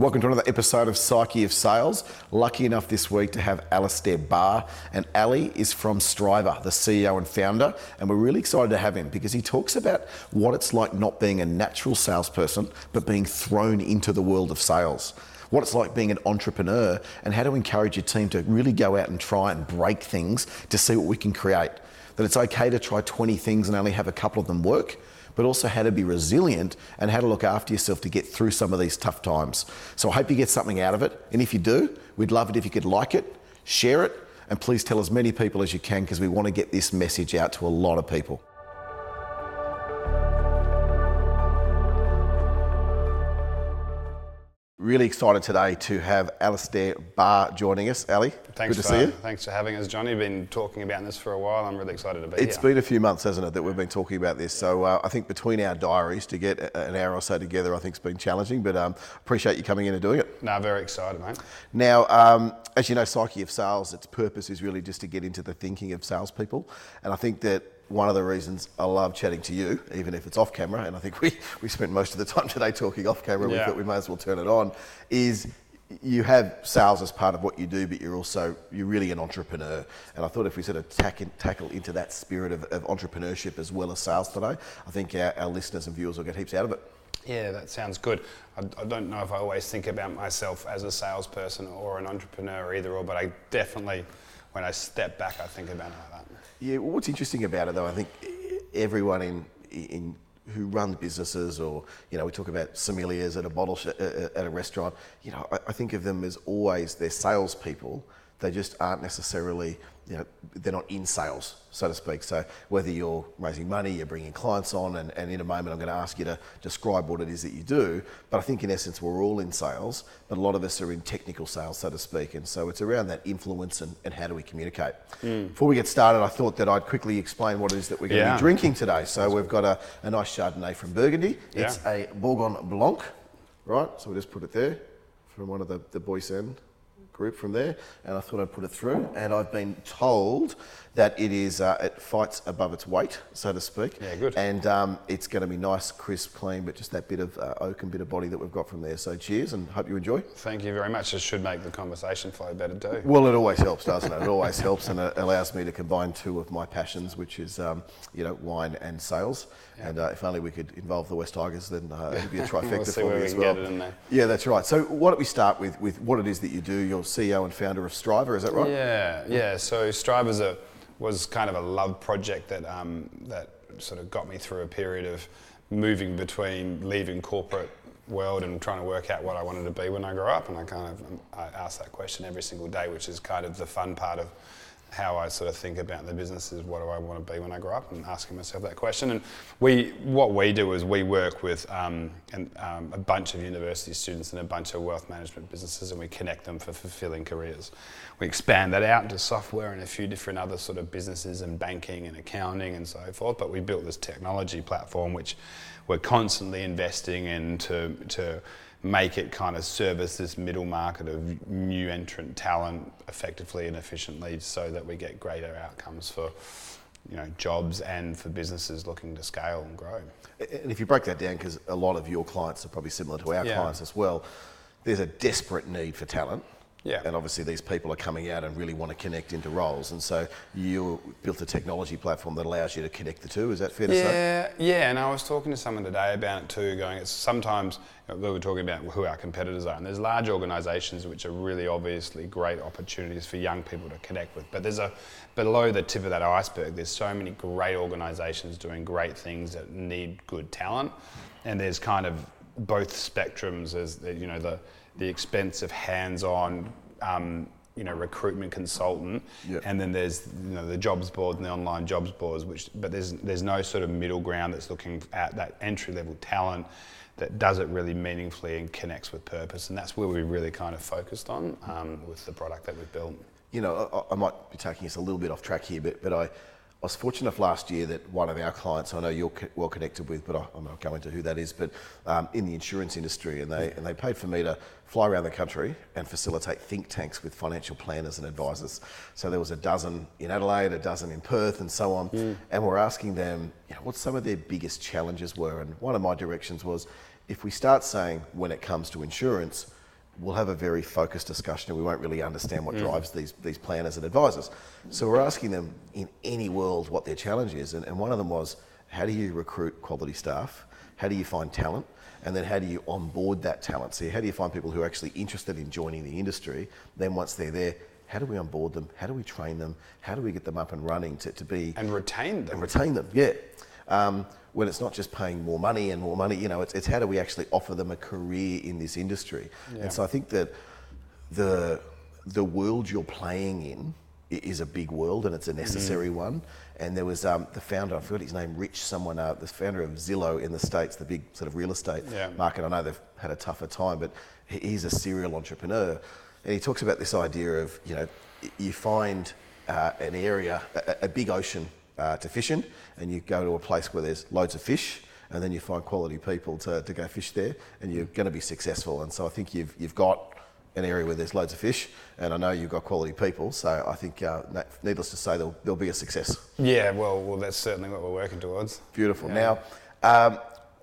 Welcome to another episode of Psyche of Sales. Lucky enough this week to have Alastair Barr. And Ali is from Striver, the CEO and founder. And we're really excited to have him because he talks about what it's like not being a natural salesperson, but being thrown into the world of sales. What it's like being an entrepreneur and how to encourage your team to really go out and try and break things to see what we can create. That it's okay to try 20 things and only have a couple of them work but also how to be resilient and how to look after yourself to get through some of these tough times. So I hope you get something out of it. And if you do, we'd love it if you could like it, share it, and please tell as many people as you can because we want to get this message out to a lot of people. Really excited today to have Alastair Barr joining us. Ali, Thanks good to for, see you. Thanks for having us, Johnny. Been talking about this for a while. I'm really excited to be It's here. It's been a few months, hasn't it, that we've been talking about this. So uh, I think between our diaries to get an hour or so together, I think it's been challenging. But um, appreciate you coming in and doing it. no, very excited, mate. Now, um, as you know, Psyche of Sales, its purpose is really just to get into the thinking of salespeople. And I think that one of the reasons I love chatting to you, even if it's off camera, and I think we, we spent most of the time today talking off camera, we thought we may as well turn it on, is you have sales as part of what you do, but you're also, you're really an entrepreneur. And I thought if we sort of tack in, tackle into that spirit of, of entrepreneurship as well as sales today, I think our, our listeners and viewers will get heaps out of it. Yeah, that sounds good. I, I don't know if I always think about myself as a salesperson or an entrepreneur either, or, but I definitely, when I step back, I think about it like that. Yeah, what's interesting about it though, I think everyone in in who runs businesses, or you know, we talk about sommeliers at a bottle sh- uh, at a restaurant. You know, I, I think of them as always they're salespeople. They just aren't necessarily, you know, they're not in sales, so to speak. So whether you're raising money, you're bringing clients on, and, and in a moment I'm going to ask you to describe what it is that you do. But I think in essence we're all in sales, but a lot of us are in technical sales, so to speak. And so it's around that influence and, and how do we communicate. Mm. Before we get started, I thought that I'd quickly explain what it is that we're going to be drinking today. So we've got a, a nice Chardonnay from Burgundy. It's Yeah. a Bourgogne Blanc, right? So we just put it there from one of the, the Boisset group from there, and I thought I'd put it through. And I've been told that it is uh, it fights above its weight, so to speak. Yeah, good. And um, it's going to be nice, crisp, clean, but just that bit of uh, oak and bit of body that we've got from there. So cheers, and hope you enjoy. Thank you very much. It should make the conversation flow better too. Well, it always helps, doesn't it? It always helps, and it allows me to combine two of my passions, which is, um, you know, wine and sales. And uh, if only we could involve the Wests Tigers, then uh, it'd be a trifecta We'll for me as well. get it in there. Yeah, that's right. So why don't we start with, with what it is that you do? You're CEO and founder of Striver, is that right? Yeah, yeah. So Strive was a was kind of a love project that um, that sort of got me through a period of moving between leaving corporate world and trying to work out what I wanted to be when I grew up. And I kind of um, I ask that question every single day, which is kind of the fun part of how I sort of think about the business is what do I want to be when I grow up and asking myself that question. And we, what we do is we work with um, an, um, a bunch of university students and a bunch of wealth management businesses and we connect them for fulfilling careers. We expand that out into software and a few different other sort of businesses and banking and accounting and so forth. But we built this technology platform which we're constantly investing in to, to make it kind of service this middle market of new entrant talent effectively and efficiently so that we get greater outcomes for you know jobs and for businesses looking to scale and grow. And if you break that down, because a lot of your clients are probably similar to our Yeah. clients as well, there's a desperate need for talent. Yeah. And obviously, these people are coming out and really want to connect into roles. And so, you built a technology platform that allows you to connect the two. Is that fair to say? Yeah, yeah, and I was talking to someone today about it too, going, it's sometimes, you know, we were talking about who our competitors are, and there's large organisations which are really obviously great opportunities for young people to connect with, but there's a, below the tip of that iceberg, there's so many great organisations doing great things that need good talent, and there's kind of both spectrums as, you know, the, the expensive hands-on, um, you know, recruitment consultant, Yep. and then there's you know the jobs board and the online jobs boards, which but there's there's no sort of middle ground that's looking at that entry level talent that does it really meaningfully and connects with purpose, and that's where we really kind of focused on um, with the product that we've built. you know, I, I might be taking us a little bit off track here, but, but I, I was fortunate enough last year that one of our clients, I know you're well connected with, but I, I'm not going into who that is, but um, in the insurance industry, and they, and they paid for me to fly around the country and facilitate think tanks with financial planners and advisors. So there was a dozen in Adelaide, a dozen in Perth, and so on. And we're asking them, you know, what some of their biggest challenges were. And one of my directions was, if we start saying when it comes to insurance, we'll have a very focused discussion and we won't really understand what mm. drives these, these planners and advisors. So we're asking them in any world what their challenge is. And, and one of them was how do you recruit quality staff? How do you find talent? And then how do you onboard that talent? So how do you find people who are actually interested in joining the industry? Then once they're there, how do we onboard them? How do we train them? How do we get them up and running to, to be And retain them. and retain them. Yeah. Um, when it's not just paying more money and more money, you know, it's, it's how do we actually offer them a career in this industry? And so I think that the the world you're playing in is a big world and it's a necessary one. And there was um, the founder, I forgot his name, Rich, someone, uh, the founder of Zillow in the States, the big sort of real estate Yeah. market. I know they've had a tougher time, but he's a serial entrepreneur. And he talks about this idea of, you know, you find uh, an area, a, a big ocean uh, to fish in, and you go to a place where there's loads of fish, and then you find quality people to, to go fish there, and you're going to be successful. And so I think you've, you've got an area where there's loads of fish, and I know you've got quality people, so I think, uh, needless to say, there'll, there'll be a success. Yeah, well, well, that's certainly what we're working towards. Beautiful. Yeah. Now, um,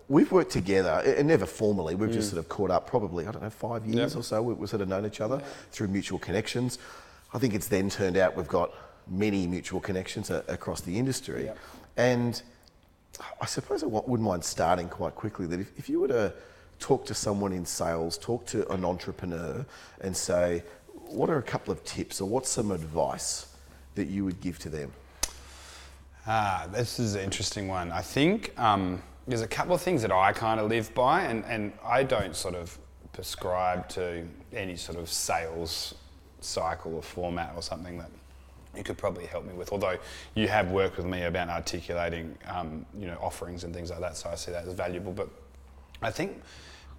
we've worked together, and never formally. We've just sort of caught up, probably I don't know, five years Mm. Yep. or so. We- We've sort of known each other through mutual connections. I think it's then turned out we've got many mutual connections a- across the industry, Yep. and I suppose I wouldn't mind starting quite quickly that if, if you were to talk to someone in sales, talk to an entrepreneur, and say, what are a couple of tips or what's some advice that you would give to them? Ah, this is an interesting one. I think um, there's a couple of things that I kind of live by, and, and I don't sort of prescribe to any sort of sales cycle or format or something that you could probably help me with. Although you have worked with me about articulating, um, you know, offerings and things like that, so I see that as valuable. But I think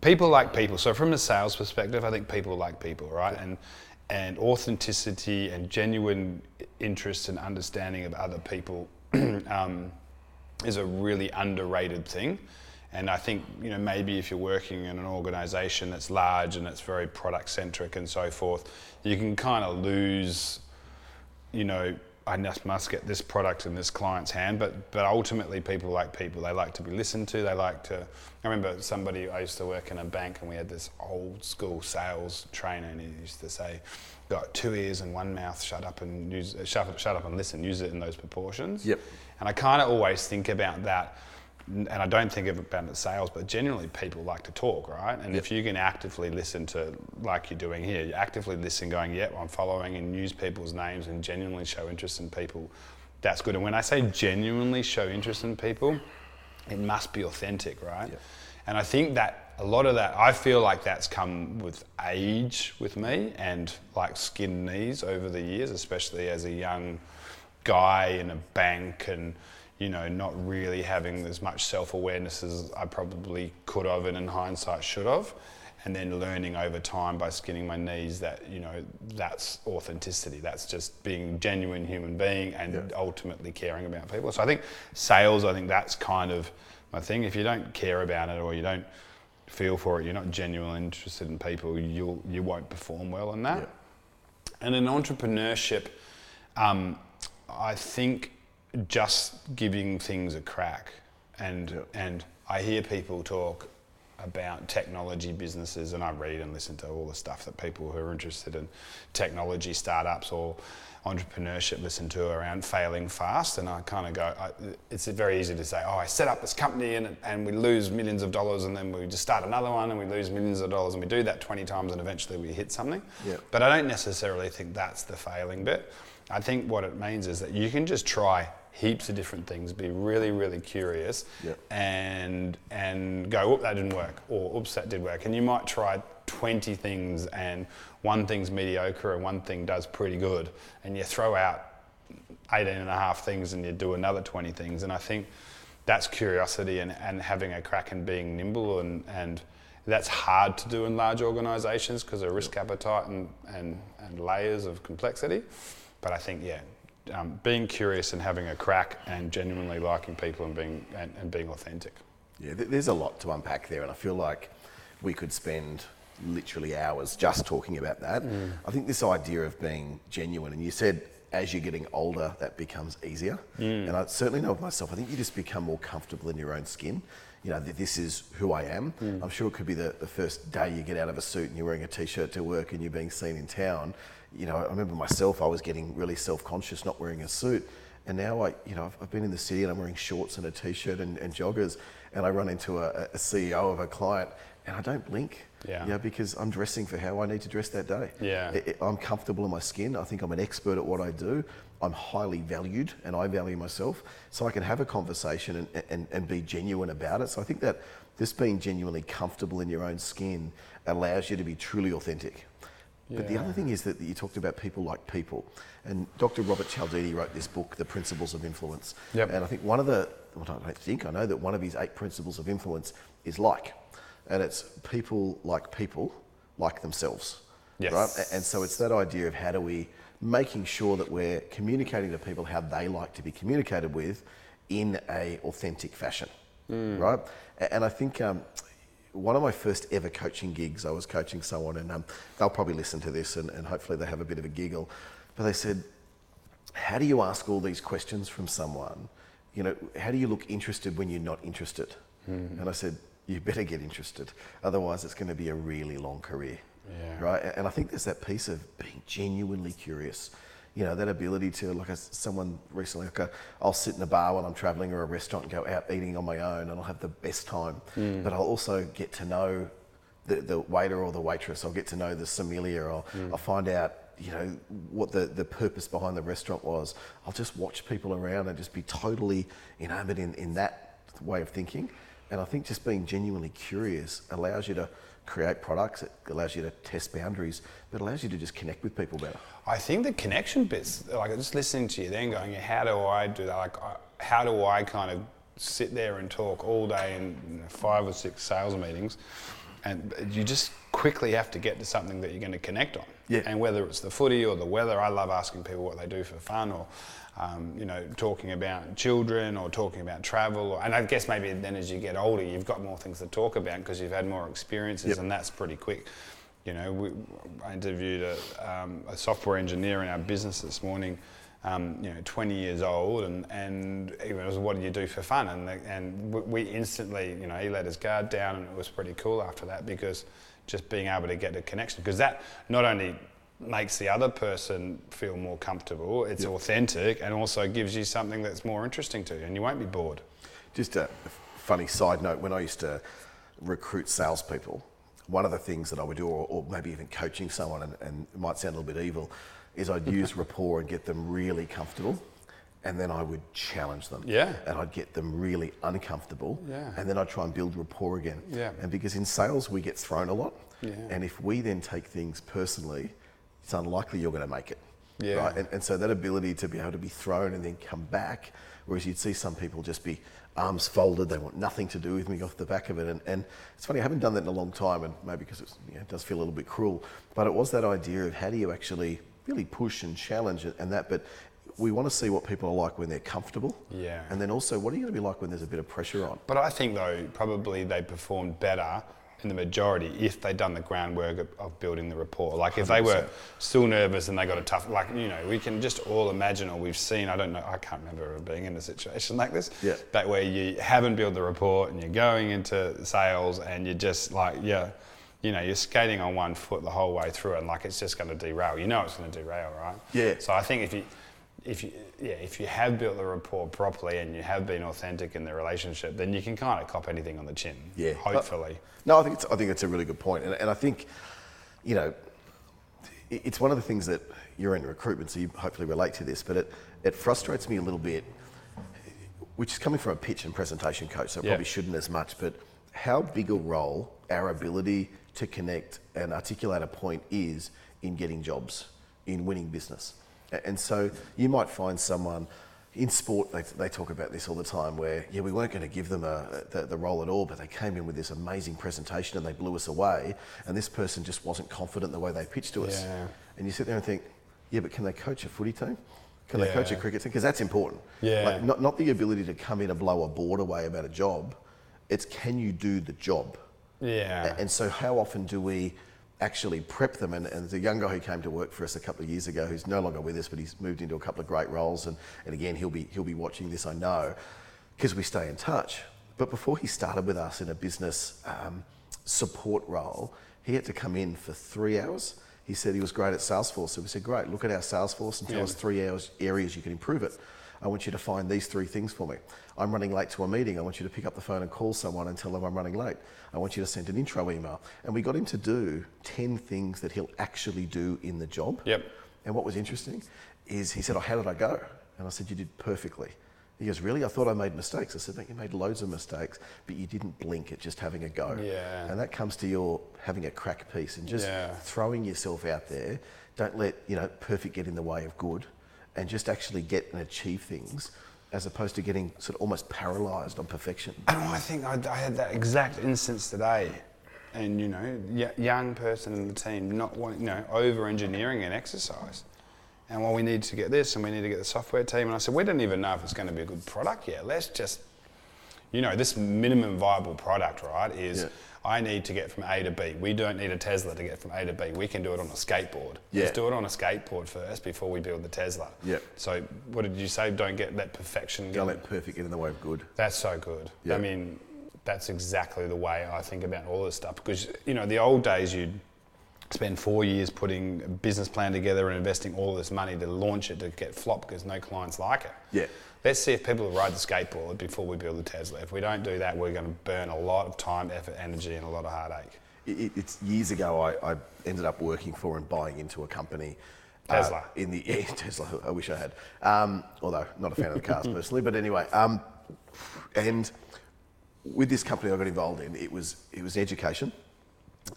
people like people. So from a sales perspective, I think people like people, right? And and authenticity and genuine interest and understanding of other people um, is a really underrated thing. And I think you know maybe if you're working in an organisation that's large and it's very product centric and so forth, you can kind of lose you know, I must get this product in this client's hand. But but ultimately, people like people. They like to be listened to. They like to. I remember somebody. I used to work in a bank, and we had this old school sales trainer, and he used to say, "Got two ears and one mouth. Shut up and use. Shut, shut up and listen. Use it in those proportions." Yep. And I kind of always think about that. And I don't think of it about sales, but generally people like to talk, right? And if you can actively listen to, like you're doing here, you actively listen, going, "Yep, I'm following," and use people's names and genuinely show interest in people, that's good. And when I say genuinely show interest in people, it must be authentic, right? And I think that a lot of that, I feel like that's come with age with me and like skin knees over the years, especially as a young guy in a bank and you know not really having as much self-awareness as I probably could have and in hindsight should have and then learning over time by skinning my knees that you know that's authenticity. That's just being a genuine human being and ultimately caring about people. So I think sales I think that's kind of my thing. If you don't care about it or you don't feel for it you're not genuinely interested in people you'll you won't perform well in that. And in entrepreneurship, um, I think just giving things a crack, and and I hear people talk about technology businesses, and I read and listen to all the stuff that people who are interested in technology startups or entrepreneurship listen to around failing fast, and I kind of go, I, it's very easy to say, oh, I set up this company and, and we lose millions of dollars, and then we just start another one and we lose millions of dollars, and we do that 20 times, and eventually we hit something. Yeah. But I don't necessarily think that's the failing bit. I think what it means is that you can just try heaps of different things, be really, really curious, Yeah. and and go, oop, that didn't work, or oops, that did work. And you might try 20 things, and one thing's mediocre, and one thing does pretty good, and you throw out 18 and a half things, and you do another 20 things. And I think that's curiosity and, and having a crack and being nimble and, and that's hard to do in large organisations because of risk appetite and, and, and layers of complexity. But I think, yeah, um, being curious and having a crack and genuinely liking people and being, and, and being authentic. Yeah, th- there's a lot to unpack there, and I feel like we could spend literally hours just talking about that. I think this idea of being genuine, and you said as you're getting older, that becomes easier. Mm. And I certainly know with myself, I think you just become more comfortable in your own skin. You know, this is who I am. Mm. I'm sure it could be the, the first day you get out of a suit and you're wearing a t-shirt to work and you're being seen in town. You know, I remember myself, I was getting really self-conscious not wearing a suit. And now I, you know, I've, I've been in the city and I'm wearing shorts and a t-shirt and, and joggers and I run into a, a CEO of a client and I don't blink. Yeah. You know, because I'm dressing for how I need to dress that day. Yeah. I'm comfortable in my skin. I think I'm an expert at what I do. I'm highly valued and I value myself. So I can have a conversation and, and, and be genuine about it. So I think that just being genuinely comfortable in your own skin allows you to be truly authentic. Yeah. But the other thing is that you talked about people like people. And Dr. Robert Cialdini wrote this book, The Principles of Influence. Yep. And I think one of the, well, I don't think, I know that one of his eight principles of influence is like. And it's people like people like themselves. Yes. Right? And so it's that idea of how do we making sure that we're communicating to people how they like to be communicated with in a authentic fashion. Right? And I think um, one of my first ever coaching gigs, I was coaching someone, and um, they'll probably listen to this and, and hopefully they have a bit of a giggle. But they said, How do you ask all these questions from someone? You know, how do you look interested when you're not interested? And I said, You better get interested. Otherwise, it's going to be a really long career. Yeah. Right? And I think there's that piece of being genuinely curious. You know, that ability to, like, someone recently, like, a, I'll sit in a bar when I'm traveling or a restaurant and go out eating on my own and I'll have the best time. Mm. But I'll also get to know the, the waiter or the waitress. I'll get to know the sommelier. I'll, mm. I'll find out, you know, what the, the purpose behind the restaurant was. I'll just watch people around and just be totally enamored in, in that way of thinking. And I think just being genuinely curious allows you to create products, it allows you to test boundaries, but allows you to just connect with people better. I think the connection bits, like just listening to you then going, how do I do that? Like, how do I kind of sit there and talk all day in five or six sales meetings? And you just quickly have to get to something that you're going to connect on. Yeah. And whether it's the footy or the weather, I love asking people what they do for fun or, um, you know, talking about children or talking about travel. Or, and I guess maybe then as you get older, you've got more things to talk about because you've had more experiences Yep. and that's pretty quick. You know, we, I interviewed a, um, a software engineer in our business this morning, um, you know, 20 years old, and, and it was, what do you do for fun? And, the- and we- instantly, you know, he let his guard down, and it was pretty cool after that because just being able to get a connection, because that not only makes the other person feel more comfortable, it's authentic, and also gives you something that's more interesting to you, and you won't be bored. Just a funny side note when I used to recruit salespeople, one of the things that I would do, or, or maybe even coaching someone, and, and it might sound a little bit evil, is I'd use rapport and get them really comfortable. And then I would challenge them. Yeah. And I'd get them really uncomfortable. Yeah. And then I'd try and build rapport again. Yeah. And because in sales, we get thrown a lot. Yeah. And if we then take things personally, it's unlikely you're going to make it. Yeah. Right? And, and so that ability to be able to be thrown and then come back, whereas you'd see some people just be arms folded, they want nothing to do with me off the back of it. And, and it's funny, I haven't done that in a long time, and maybe because it's, you know, it does feel a little bit cruel, but it was that idea of how do you actually really push and challenge it and that. But we want to see what people are like when they're comfortable. Yeah. And then also, what are you going to be like when there's a bit of pressure on? But I think though probably they performed better in the majority if they'd done the groundwork of, of building the rapport. Like if they were still nervous and they got a tough, like you know, we can just all imagine or we've seen. I don't know. I can't remember ever being in a situation like this. Yeah. That where you haven't built the rapport and you're going into sales and you're just like yeah. You know, you're skating on one foot the whole way through, and like it's just going to derail. You know, it's going to derail, right? Yeah. So I think if you, if you, yeah, if you have built the rapport properly and you have been authentic in the relationship, then you can kind of cop anything on the chin. Yeah. Uh, hopefully. No, I think it's, I think it's a really good point, and, and I think, you know, it's one of the things that you're in recruitment, so you hopefully relate to this, but it, it frustrates me a little bit, which is coming from a pitch and presentation coach, so it Yeah. probably shouldn't as much, but how big a role our ability to connect and articulate a point is in getting jobs, in winning business. And so you might find someone in sport, they, they talk about this all the time, where yeah, we weren't going to give them a, the, the role at all, but they came in with this amazing presentation and they blew us away, and this person just wasn't confident the way they pitched to us. Yeah. And you sit there and think, yeah, but can they coach a footy team? Can they coach a cricket team? Because that's important. Yeah. Like, not, not the ability to come in and blow a board away about a job. It's can you do the job? Yeah. And so, how often do we actually prep them. And, and a young guy who came to work for us a couple of years ago who's no longer with us, but he's moved into a couple of great roles. And, and again, he'll be, he'll be watching this, I know, because we stay in touch. But before he started with us in a business um, support role, he had to come in for three hours. He said he was great at Salesforce. So we said, great, look at our Salesforce and tell Yeah. us three hours, areas you can improve it. I want you to find these three things for me. I'm running late to a meeting. I want you to pick up the phone and call someone and tell them I'm running late. I want you to send an intro email. And we got him to do 10 things that he'll actually do in the job. Yep. And what was interesting is he said, Oh, how did I go? And I said, You did perfectly. He goes, Really? I thought I made mistakes. I said, you made loads of mistakes, but you didn't blink at just having a go. Yeah. And that comes to your having a crack piece and just Yeah. throwing yourself out there. Don't let, you know, perfect get in the way of good and just actually get and achieve things as opposed to getting sort of almost paralyzed on perfection. And I think I, I had that exact instance today. And, you know, y- young person in the team not wanting, you know, over engineering an exercise. And well, we need to get this and we need to get the software team. And I said, we don't even know if it's going to be a good product yet. Let's just, you know, this minimum viable product, right, is Yeah. I need to get from A to B. We don't need a Tesla to get from A to B. We can do it on a skateboard. Yeah. Let's do it on a skateboard first before we build the Tesla. Yeah. So, what did you say? Don't get that perfection. Don't let perfect get in the way of good. That's so good. Yeah. I mean, that's exactly the way I think about all this stuff because you know the old days you'd spend four years putting a business plan together and investing all this money to launch it to get flop because no clients like it. Yeah. Let's see if people ride the skateboard before we build the Tesla. If we don't do that, we're going to burn a lot of time, effort, energy, and a lot of heartache. It, it- it's years ago. I, I ended up working for and buying into a company. uh, Tesla. in the yeah, Tesla, I wish I had. Um, although not a fan of the cars personally, but anyway. Um, and with this company I got involved in, it was it was education.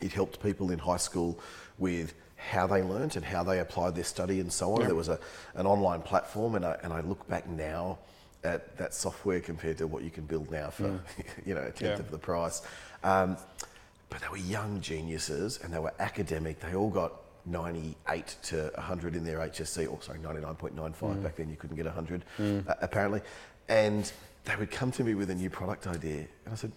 It helped people in high school with how they learnt and how they applied their study and so on. There was a, an online platform, and I, and I look back now at that software compared to what you can build now for you know a tenth Yeah. of the price. Um, but they were young geniuses and they were academic. They all got 98 to 100 in their HSC, or sorry, 99.95. Back then you couldn't get 100, uh, apparently. And they would come to me with a new product idea. And I said,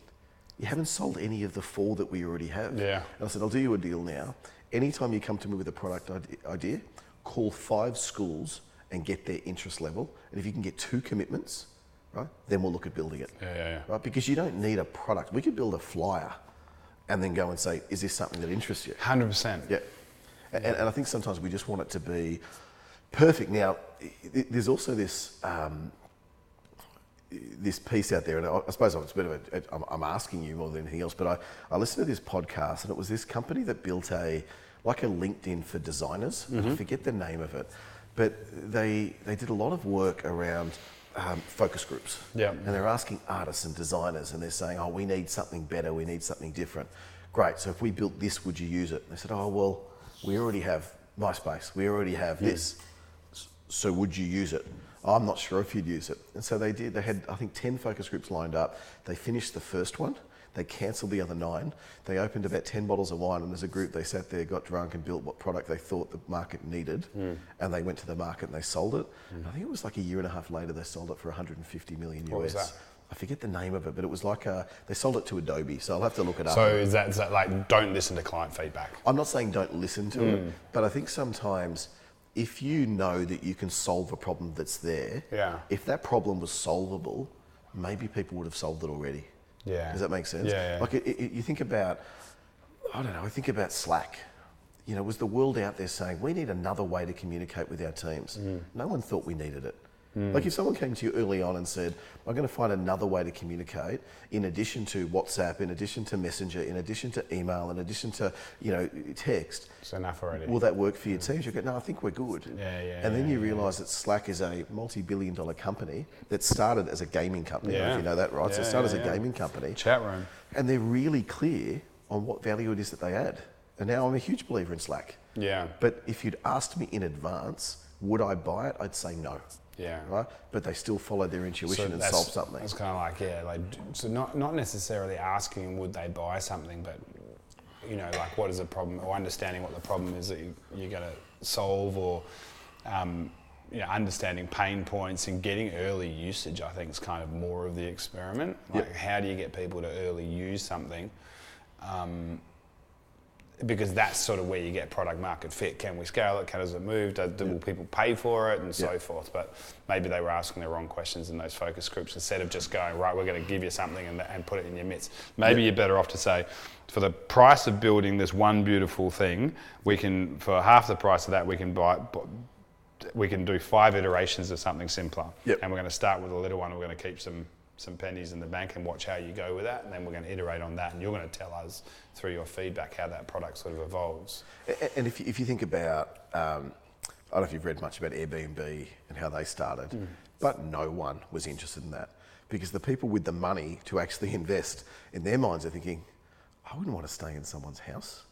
You haven't sold any of the four that we already have. Yeah. And I said, I'll do you a deal now. Anytime you come to me with a product idea, call five schools and get their interest level. And if you can get two commitments, right, then we'll look at building it Yeah, yeah, yeah. right? Because you don't need a product. We could build a flyer and then go and say, is this something that interests you? Hundred percent. Yeah. And, and I think sometimes we just want it to be perfect. Now, there's also this. Um, this piece out there, and I I suppose it's a bit of a, I'm- I'm asking you more than anything else, but I, I listened to this podcast, and it was this company that built a, like a LinkedIn for designers. I forget the name of it, but they, they did a lot of work around um, focus groups. Yeah. And they're asking artists and designers, and they're saying, oh, we need something better, we need something different. Great, so if we built this, would you use it? And they said, oh, well, we already have MySpace, we already have this so would you use it? I'm not sure if you'd use it. And so they did. They had, I think, 10 focus groups lined up. They finished the first one. They cancelled the other nine. They opened about 10 bottles of wine, and as a group, they sat there, got drunk, and built what product they thought the market needed. And they went to the market and they sold it. I think it was like a year and a half later, they sold it for 150 million US. What was that? I forget the name of it, but it was like a, they sold it to Adobe. So I'll have to look it up. So is that, is that like don't listen to client feedback? I'm not saying don't listen to Hmm. it, but I think sometimes if you know that you can solve a problem that's there, Yeah. if that problem was solvable, maybe people would have solved it already. Yeah. Does that make sense? Yeah, yeah. Like it, it, you think about, I don't know, I think about Slack. You know, was the world out there saying we need another way to communicate with our teams? Hmm. No one thought we needed it. Mm. Like if someone came to you early on and said, "I'm going to find another way to communicate in addition to WhatsApp, in addition to Messenger, in addition to email, in addition to you know text," It's enough already. will that work for your teams? You go, no, I think we're good. Yeah, yeah, And then yeah, you realise that Slack is a multi-billion dollar company that started as a gaming company. I don't know Yeah. if you know that, right? Yeah, so it started yeah, as a yeah. gaming company. Chat room. And they're really clear on what value it is that they add. And now I'm a huge believer in Slack. Yeah. But if you'd asked me in advance, would I buy it? I'd say no. Yeah. Right? But they still followed their intuition and that's- solved something. It's kind of like yeah, like so not not necessarily asking would they buy something, but you know like what is the problem or understanding what the problem is that you, you're going to solve or um, you know understanding pain points and getting early usage. I think is kind of more of the experiment. Like how do you get people to early use something? Um, because that's sort of where you get product market fit. Can we scale it? Can does it move? Do, do will people pay for it, and so Yeah. forth? But maybe they were asking the wrong questions in those focus groups instead of just going right. We're going to give you something and, and put it in your midst. Maybe you're better off to say, for the price of building this one beautiful thing, we can for half the price of that we can buy. bu- We can do five iterations of something simpler, Yep. and we're going to start with a little one. We're going to keep some some pennies in the bank and watch how you go with that, and then we're going to iterate on that, and you're going to tell us through your feedback how that product sort of evolves. And if you, if you think about, um, I don't know if you've read much about Airbnb and how they started, Mm. but no one was interested in that because the people with the money to actually invest in their minds are thinking, I wouldn't want to stay in someone's house.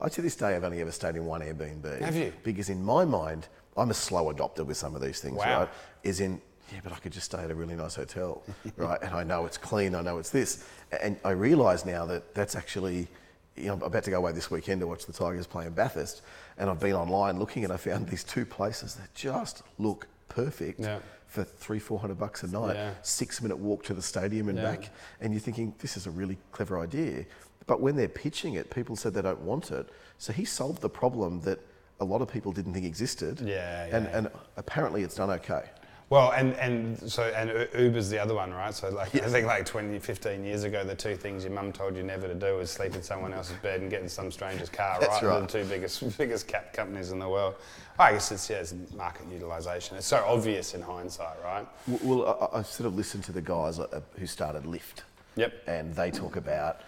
I to this day have only ever stayed in one Airbnb. Have you? Because in my mind, I'm a slow adopter with some of these things, Wow. right? Is in, yeah, but I could just stay at a really nice hotel, right? And I know it's clean, I know it's this. And I realise now that that's actually, you know, I'm about to go away this weekend to watch the Tigers play in Bathurst. And I've been online looking and I found these two places that just look perfect Yeah. for three, four hundred bucks a night. Yeah. Six minute walk to the stadium and Yeah. back. And you're thinking, this is a really clever idea. But when they're pitching it, people said they don't want it. So he solved the problem that a lot of people didn't think existed. Yeah, And, yeah. and apparently it's done okay. Well, and, and so and Uber's the other one, right? So like I think like 20, 15 years ago, the two things your mum told you never to do was sleep in someone else's bed and get in some stranger's car, right? Right. the two biggest biggest cap companies in the world. I guess it's yeah, it's market utilisation. It's so obvious in hindsight, right? Well, I, I sort of listened to the guys uh, who started Lyft. Yep. And they talk about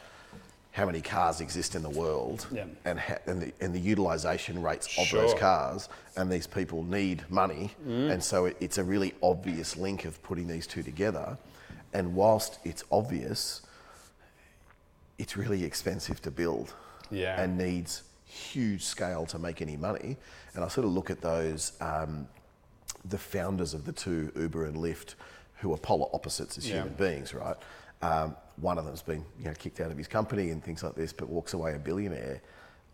how many cars exist in the world Yep. and, ha- and, the, and the utilisation rates of Sure. those cars. And these people need money. Mm. And so it, it's a really obvious link of putting these two together. And whilst it's obvious, it's really expensive to build Yeah. and needs huge scale to make any money. And I sort of look at those, um, the founders of the two, Uber and Lyft, who are polar opposites as Yeah. human beings, right? Um, one of them's been you know, kicked out of his company and things like this, but walks away a billionaire.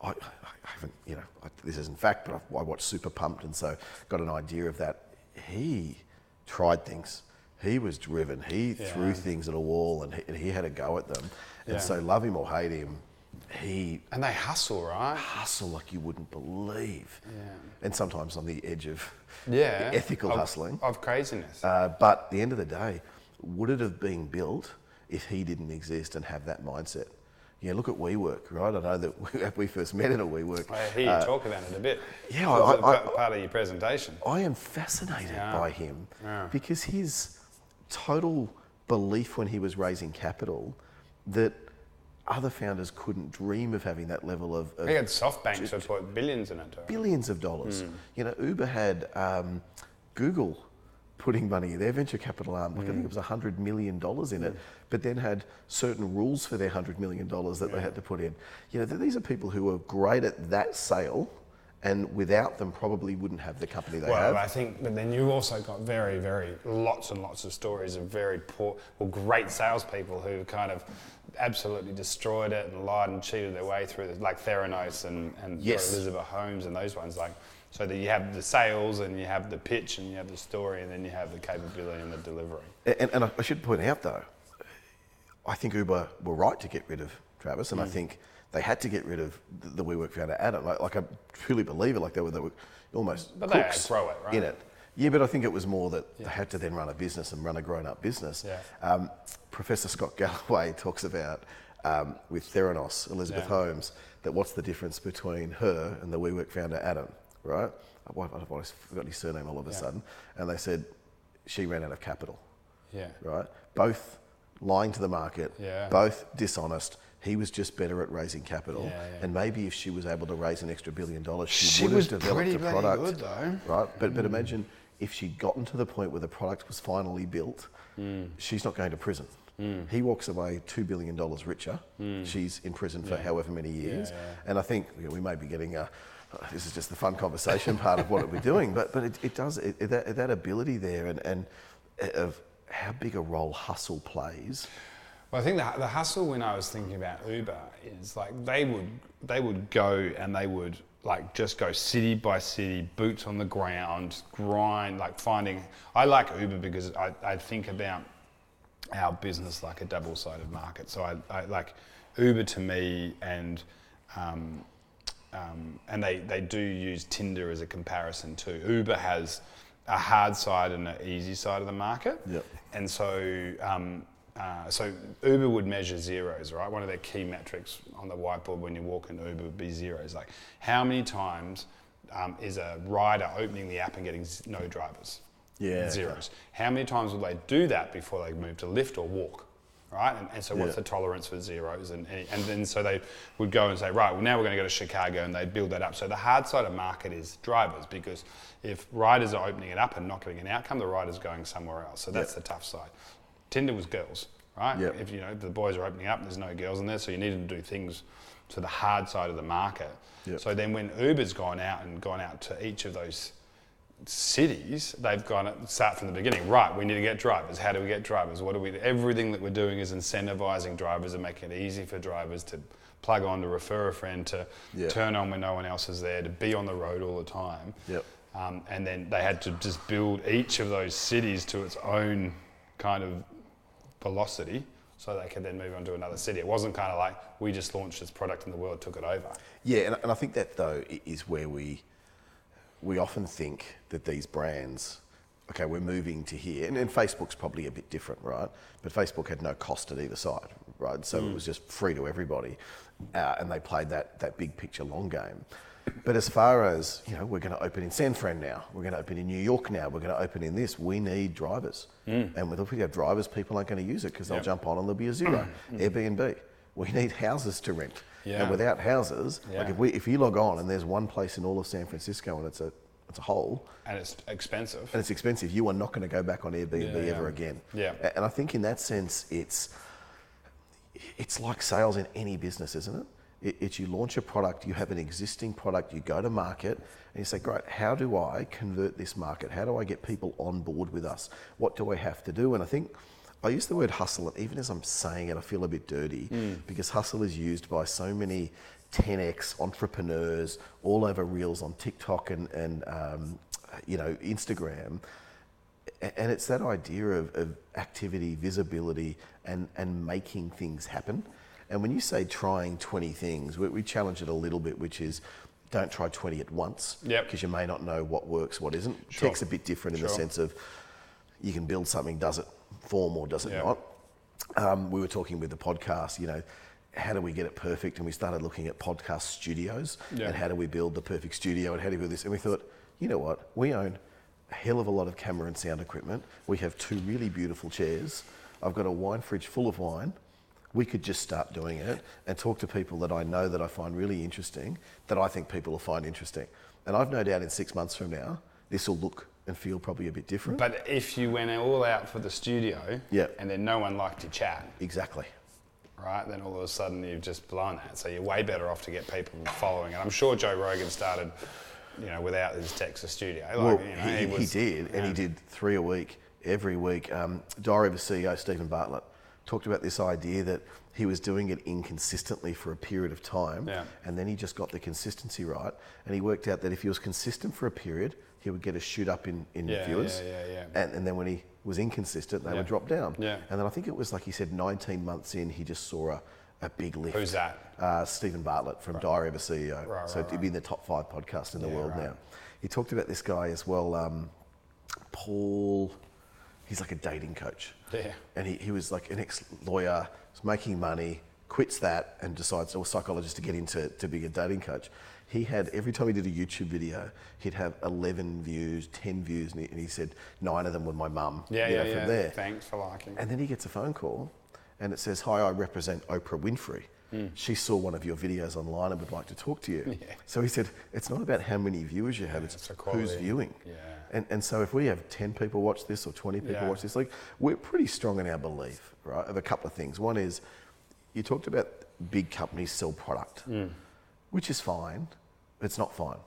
I, I haven't, you know, I, this isn't fact, but I, I watched Super Pumped and so got an idea of that. He tried things. He was driven. He threw things at a wall and he, and he had a go at them. And Yeah. so, love him or hate him, he And they hustle, right? hustle like you wouldn't believe. And sometimes on the edge of Yeah. ethical of, hustling. of craziness. Uh, but at the end of the day, would it have been built if he didn't exist and have that mindset? Yeah, look at WeWork, right? I know that we, we first met in a WeWork. I hear you talk about it a bit. yeah, I- I- pa- part of your presentation. I am fascinated Yeah. by him Yeah. because his total belief when he was raising capital that other founders couldn't dream of having that level of, of He had SoftBank to put billions in it. Billions of dollars. Hmm. You know, Uber had um, Google putting money, in their venture capital arm, like I Hmm. think it was $100 million in it, but then had certain rules for their $100 million that they had to put in. You know, th- these are people who are great at that sale and without them probably wouldn't have the company they Well, have. I think, but then you also got very, very lots and lots of stories of very poor, well, great salespeople who kind of absolutely destroyed it and lied and cheated their way through, this, like Theranos and, and Yes. Elizabeth Holmes and those ones. Like, so that you have the sales and you have the pitch and you have the story and then you have the capability and the delivery. And, and I- should point out though, I think Uber were right to get rid of Travis, Mm. and I think they had to get rid of the, WeWork founder Adam. Like, like I truly believe it. Like they were, they were almost But they outgrow it, right? in it. Yeah, but I think it was more that they had to then run a business and run a grown-up business. Yeah. Um, Professor Scott Galloway talks about um, with Theranos, Elizabeth Yeah. Holmes, that what's the difference between her and the WeWork founder Adam, right? I- I've always forgotten his surname all of a Yeah. sudden, and they said she ran out of capital Yeah. right? Both lying to the market, Yeah. both dishonest. He was just better at raising capital, Yeah, yeah. and maybe if she was able to raise an extra billion dollars, she, She would have developed a product, good, though. right? But but imagine if she'd gotten to the point where the product was finally built, Hmm. she's not going to prison. He walks away two billion dollars richer. She's in prison for however many years, Hmm. and I think you know, we may be getting a. This is just the fun conversation part of what we're doing, but but it, it does it, that, that ability there and and of how big a role hustle plays. Well, I think the, the hustle when I was thinking about Uber is like they would they would go and they would like just go city by city, boots on the ground, grind, like finding. I like Uber because I, I think about our business like a double-sided market. So I, I like Uber to me and um, um, and they, they do use Tinder as a comparison too. Uber has a hard side and an easy side of the market. Yep. And so, um, uh, so Uber would measure zeros, right? One of their key metrics on the whiteboard when you walk in Uber would be zeros. Like, how many times um, is a rider opening the app and getting z- no drivers? Yeah. Zeros. How many times will they do that before they move to Lyft or walk? Right? And, and so, what's Yeah. the tolerance for zeros? And, and then so they would go and say, right, well, now we're going to go to Chicago and they'd build that up. So, the hard side of market is drivers because if riders are opening it up and not getting an outcome, the rider's going somewhere else. So, that's the tough side. Tinder was girls, right? Yep. If you know the boys are opening up, and there's no girls in there, so you needed to do things to the hard side of the market. Yep. So then when Uber's gone out and gone out to each of those cities, they've gone to start from the beginning. Right, we need to get drivers. How do we get drivers? What do we? Everything that we're doing is incentivizing drivers and making it easy for drivers to plug on, to refer a friend, to Yeah. turn on when no one else is there, to be on the road all the time. Yep. Um, and then they had to just build each of those cities to its own kind of velocity so they could then move on to another city. It wasn't kind of like we just launched this product and the world took it over. Yeah, and, and I think that though is where we we often think that these brands, okay, we're moving to here, and, and Facebook's probably a bit different, right? But Facebook had no cost at either side, right? So it was mm. just free to everybody, uh, and they played that that big picture long game. But as far as you know, we're going to open in San Fran now. We're going to open in New York now. We're going to open in this. We need drivers, mm. and if we have drivers, people aren't going to use it because they'll Yep. jump on and there'll be a zero. Mm. Airbnb. We need houses to rent, Yeah. and without houses, like if we if you log on and there's one place in all of San Francisco and it's a it's a hole And it's expensive. and it's expensive, you are not going to go back on Airbnb Yeah, ever again. Yeah. And I think in that sense, it's it's like sales in any business, isn't it? it? It's you launch a product, you have an existing product, you go to market, and you say, great, how do I convert this market? How do I get people on board with us? What do I have to do? And I think I use the word hustle, and even as I'm saying it, I feel a bit dirty because hustle is used by so many 10x entrepreneurs all over reels on TikTok and, and um, you know Instagram, and it's that idea of, of activity, visibility, and and making things happen. And when you say trying 20 things, we, we challenge it a little bit, which is don't try 20 at once Yep. because you may not know what works, what isn't. Sure. Tech's a bit different in the sense of you can build something, does it form or does it Yeah. not? Um, we were talking with the podcast, you know, how do we get it perfect? And we started looking at podcast studios Yeah. and how do we build the perfect studio and how do we build this? And we thought, you know what? We own a hell of a lot of camera and sound equipment. We have two really beautiful chairs. I've got a wine fridge full of wine. We could just start doing it and talk to people that I know that I find really interesting, that I think people will find interesting. And I've no doubt in six months from now, this will look and feel probably a bit different. But if you went all out for the studio Yeah. and then no one liked your chat, exactly. right, then all of a sudden you've just blown that. So you're way better off to get people following. And I'm sure Joe Rogan started, you know, without his Texas studio. Like, Well, you know, he, he was- did, and he did three a week, every week. Um, Diary of a CEO, Steven Bartlett, talked about this idea that he was doing it inconsistently for a period of time, Yeah. and then he just got the consistency right, and he worked out that if he was consistent for a period, he would get a shoot up in, in Yeah, viewers, yeah, yeah, yeah. And, and then when he was inconsistent, they Yeah. would drop down. Yeah. And then I think it was like he said, 19 months in, he just saw a, a big lift. Who's that? Uh, Steven Bartlett from Diary of a CEO. Right, so right, he'd be in the top five podcast in the Yeah, world right. now. He talked about this guy as well, um, Paul. He's like a dating coach. Yeah. And he, he was like an ex lawyer, was making money, quits that, and decides, or psychologist, to get into to being a dating coach. He had, every time he did a YouTube video, he'd have 11 views, 10 views, and he, and he said nine of them were my mum. Yeah, yeah, know, yeah. From there. Thanks for liking. And then he gets a phone call and it says, Hi, I represent Oprah Winfrey. She saw one of your videos online and would like to talk to you. Yeah. So he said, It's not about how many viewers you have, it's it's who's viewing. Yeah. And, and so if we have 10 people watch this or 20 people Yeah. watch this, like we're pretty strong in our belief, right, of a couple of things. One is you talked about big companies sell product, Hmm. which is fine. It's not fine.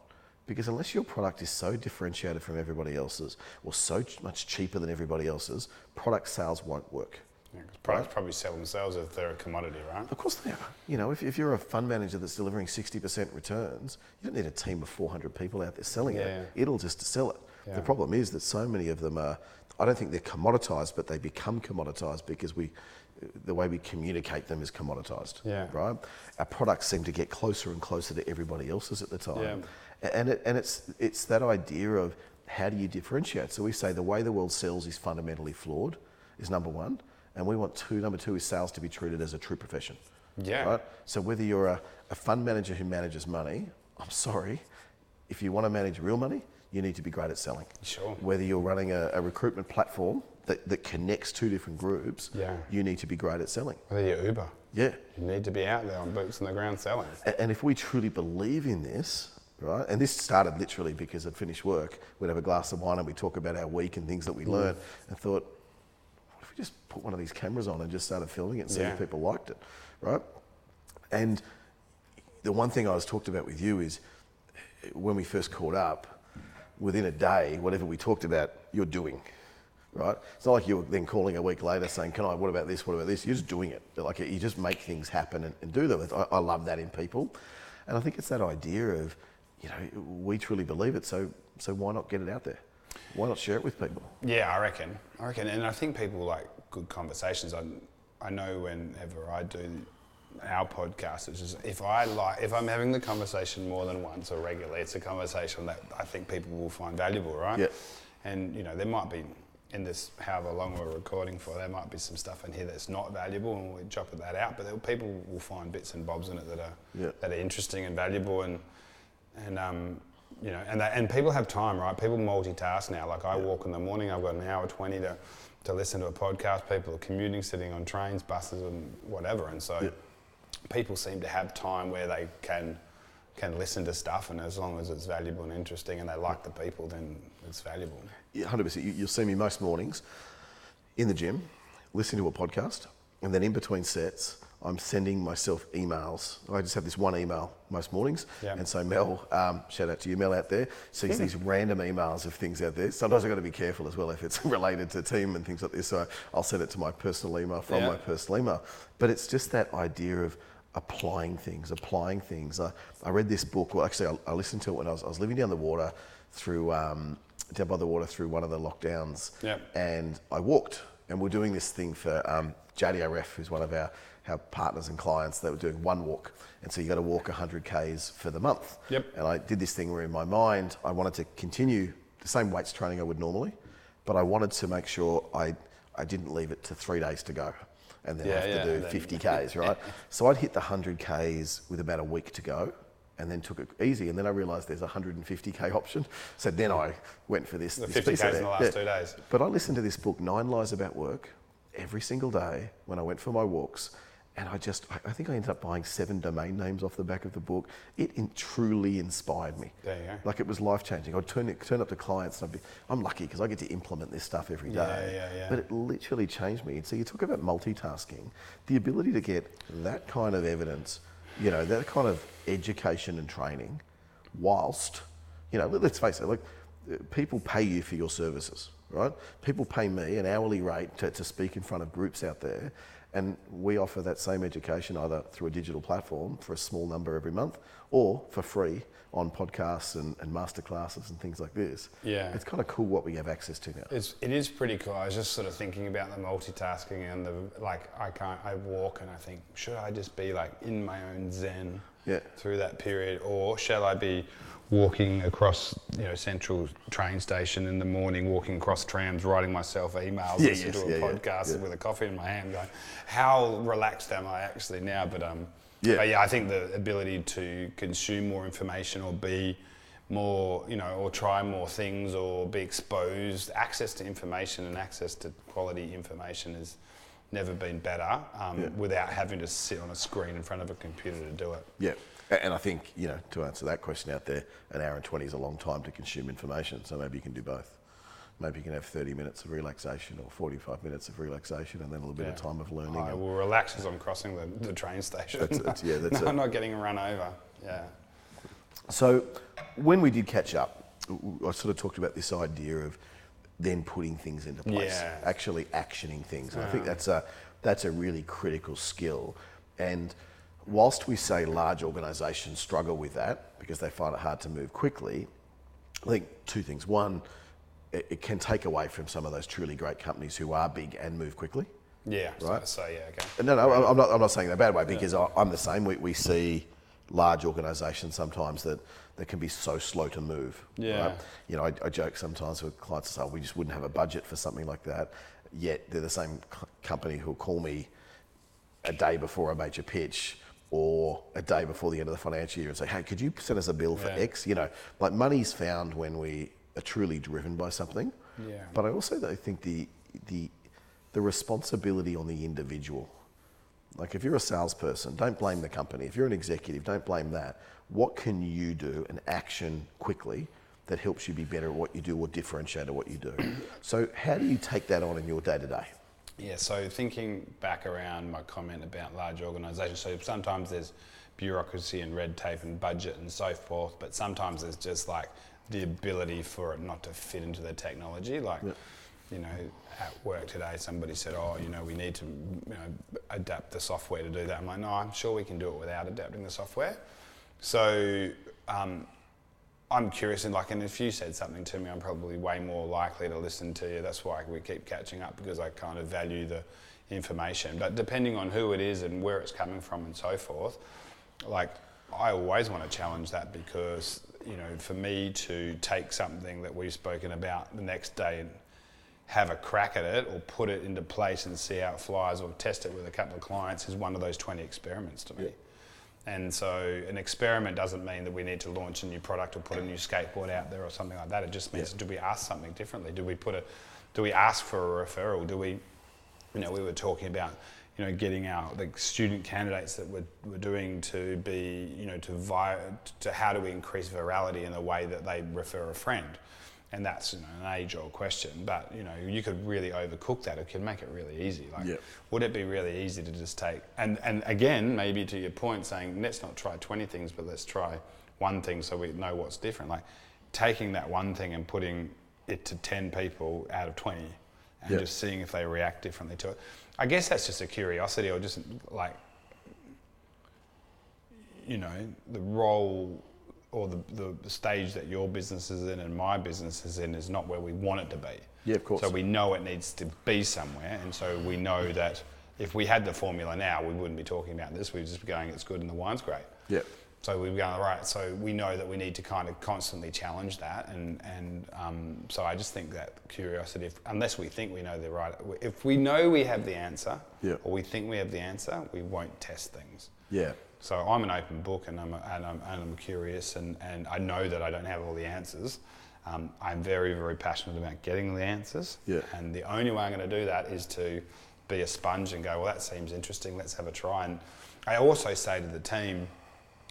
Because unless your product is so differentiated from everybody else's or so ch- much cheaper than everybody else's, product sales won't work. Yeah, products probably sell themselves if they're a commodity, right? Of course they are. You know, if, if you're a fund manager that's delivering 60% returns, you don't need a team of 400 people out there selling Yeah. it. It'll just sell it. Yeah. The problem is that so many of them are, I don't think they're commoditized, but they become commoditized because we the way we communicate them is commoditized. Yeah. Right. Our products seem to get closer and closer to everybody else's at the time. And it, and it's it's that idea of how do you differentiate? So we say the way the world sells is fundamentally flawed, is number one, and we want two. Number two is sales to be treated as a true profession. Yeah. Right. So whether you're a, a fund manager who manages money, I'm sorry, if you want to manage real money, you need to be great at selling. Sure. Whether you're running a, a recruitment platform that, that connects two different groups, Yeah. you need to be great at selling. Whether you're Uber, Yeah. you need to be out there on boots on the ground selling. A- And if we truly believe in this, right, and this started literally because I'd finished work, we'd have a glass of wine and we'd talk about our week and things that we mm. learned, and thought, what if we just put one of these cameras on and just started filming it and see Yeah. if people liked it, right? And the one thing I was talked about with you is when we first caught up, within a day, whatever we talked about, you're doing. Right? It's not like you're then calling a week later saying, Can I, what about this, what about this? You're just doing it. Like you just make things happen and, and do them. I, I love that in people. And I think it's that idea of, you know, we truly believe it, so so why not get it out there? Why not share it with people? Yeah, I reckon. I reckon, and I think people like good conversations. I, I know whenever I do our podcast, it's just if I like, if I'm having the conversation more than once or regularly, it's a conversation that I think people will find valuable, right? Yeah. And you know, there might be in this however long we're recording for, there might be some stuff in here that's not valuable, and we're chop that out. But people will find bits and bobs in it that are Yeah. that are interesting and valuable, and and um, you know, and they, and people have time, right? People multitask now. Like I walk in the morning, I've got an hour twenty to to listen to a podcast. People are commuting, sitting on trains, buses, and whatever, and so Yeah. people seem to have time where they can can listen to stuff, and as long as it's valuable and interesting, and they like the people, then it's valuable. Yeah, 100%. You, you'll see me most mornings in the gym, listening to a podcast, and then in between sets, I'm sending myself emails. I just have this one email most mornings. Yeah. And so Mel, um, shout out to you, Mel out there, sees these random emails of things out there. Sometimes I've got to be careful as well if it's related to team and things like this. So I'll send it to my personal email from Yeah. my personal email. But it's just that idea of applying things, applying things. I, I read this book, well, actually, I, I listened to it when I was, I was living down the water through, um, down by the water through one of the lockdowns. And I walked, and we're doing this thing for um, JDRF, who's one of our, our partners and clients. They were doing one walk. And so you got to walk 100 Ks for the month. Yep. And I did this thing where in my mind, I wanted to continue the same weights training I would normally, but I wanted to make sure I, I didn't leave it to three days to go and then Yeah, have yeah, to do 50 Ks, right? so I'd hit the 100 Ks with about a week to go and then took it easy. And then I realized there's a 150K option. So then I went for this. The this 50 piece Ks in the last two days. But I listened to this book, Nine Lies About Work, every single day when I went for my walks. And I just, I- I think I ended up buying seven domain names off the back of the book. It in, truly inspired me. There you go. Like it was life changing. I'd turn, it, turn up to clients and I'd be, I'm lucky because I get to implement this stuff every day. Yeah, yeah, yeah. But it literally changed me. And so you talk about multitasking, the ability to get that kind of evidence, you know, that kind of education and training, whilst, you know, let- let's face it, like people pay you for your services, right? People pay me an hourly rate to, to speak in front of groups out there. And we offer that same education either through a digital platform for a small number every month or for free on podcasts and, and masterclasses and things like this. Yeah. It's kind of cool what we have access to now. It's, it is pretty cool. I was just sort of thinking about the multitasking and the like. I can't. I walk and I think, should I just be like in my own zen Yeah. through that period, or shall I be walking across, you know, Central train station in the morning, walking across trams, writing myself emails, Yeah, listening yes, to a yeah, yeah, podcast yeah. with a coffee in my hand, going, how relaxed am I actually now? But um, Yeah. but yeah, I think the ability to consume more information or be more, you know, or try more things or be exposed, access to information and access to quality information has never been better um, Yeah. without having to sit on a screen in front of a computer to do it. Yeah. And I think, you know, to answer that question out there, an hour and 20 is a long time to consume information. So maybe you can do both. Maybe you can have 30 minutes of relaxation or 45 minutes of relaxation and then a little bit of time of learning. Oh, I will relax as I'm crossing the, the train station. That's yeah, that's no. I'm not getting run over. Yeah. So when we did catch up, I sort of talked about this idea of then putting things into place, Yeah. actually actioning things. And I think that's a that's a really critical skill. And whilst we say large organisations struggle with that because they find it hard to move quickly, I think two things. One, it, it can take away from some of those truly great companies who are big and move quickly. Yeah. Right. So, yeah. Okay. No, no, I'm not. I'm not saying in a bad way because I I'm the same. We, we see large organisations sometimes that, that can be so slow to move. Yeah. Right? You know, I, I joke sometimes with clients and say, oh, "We just wouldn't have a budget for something like that." Yet they're the same c- company who'll call me a day before a major pitch or a day before the end of the financial year and say, "Hey, could you send us a bill for Yeah. X?" You know, like money's found when we are truly driven by something. Yeah. But I also though think the the the responsibility on the individual. Like if you're a salesperson, don't blame the company. If you're an executive, don't blame that. What can you do and action quickly that helps you be better at what you do or differentiate at what you do? So how do you take that on in your day to day? Yeah, so thinking back around my comment about large organisations, so sometimes there's bureaucracy and red tape and budget and so forth, but sometimes there's just like the ability for it not to fit into the technology. Like, you know, at work today, somebody said, "Oh, you know, we need to, you know, adapt the software to do that." I'm like, "No, I'm sure we can do it without adapting the software." So. Um, I'm curious, and like, and if you said something to me, I'm probably way more likely to listen to you. That's why we keep catching up because I kind of value the information. But depending on who it is and where it's coming from and so forth, like, I always want to challenge that because, you know, for me to take something that we've spoken about the next day and have a crack at it or put it into place and see how it flies or test it with a couple of clients is one of those 20 experiments to me. And so an experiment doesn't mean that we need to launch a new product or put a new skateboard out there or something like that. It just means Yeah. do we ask something differently? Do we put a do we ask for a referral? Do we you know, we were talking about, you know, getting our the student candidates that we're, we're doing to be, you know, to vi- to how do we increase virality in the way that they refer a friend? And that's you know, an age-old question, but you know you could really overcook that. It could make it really easy. Like, Yep. would it be really easy to just take and and again maybe to your point saying let's not try 20 things but let's try one thing so we know what's different like taking that one thing and putting it to 10 people out of 20 and Yep. just seeing if they react differently to it i guess that's just a curiosity or just like you know the role or the, the, stage that your business is in and my business is in is not where we want it to be Yeah, of course. so we know it needs to be somewhere, and so we know that if we had the formula now, we wouldn't be talking about this. We'd just be going, "It's good and the wine's great." Yeah. So we'd be right. So we know that we need to kind of constantly challenge that, and and um, so I just think that curiosity, if, unless we think we know the right, if we know we have the answer, Yeah. or we think we have the answer, we won't test things. Yeah. So I'm an open book and I'm, and I'm, and I'm curious and, and I know that I don't have all the answers. Um, I'm very, very passionate about getting the answers. Yeah. And the only way I'm going to do that is to be a sponge and go, well, that seems interesting, let's have a try. And I also say to the team,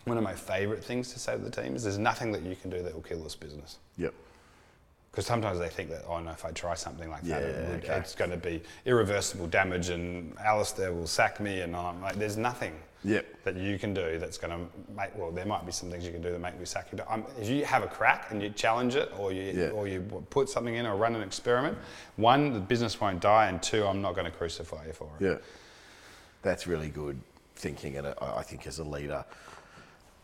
one of my favourite things to say to the team is there's nothing that you can do that will kill this business. Yep. Because sometimes they think that, oh no, if I try something like that, it would, okay. it's going to be irreversible damage and Alistair will sack me. And I'm like, there's nothing Yep. that you can do that's going to make, well, there might be some things you can do that make me sack you. But um, if you have a crack and you challenge it or you, Yeah. or you put something in or run an experiment, one, the business won't die. And two, I'm not going to crucify you for it. Yeah. That's really good thinking, and I think as a leader,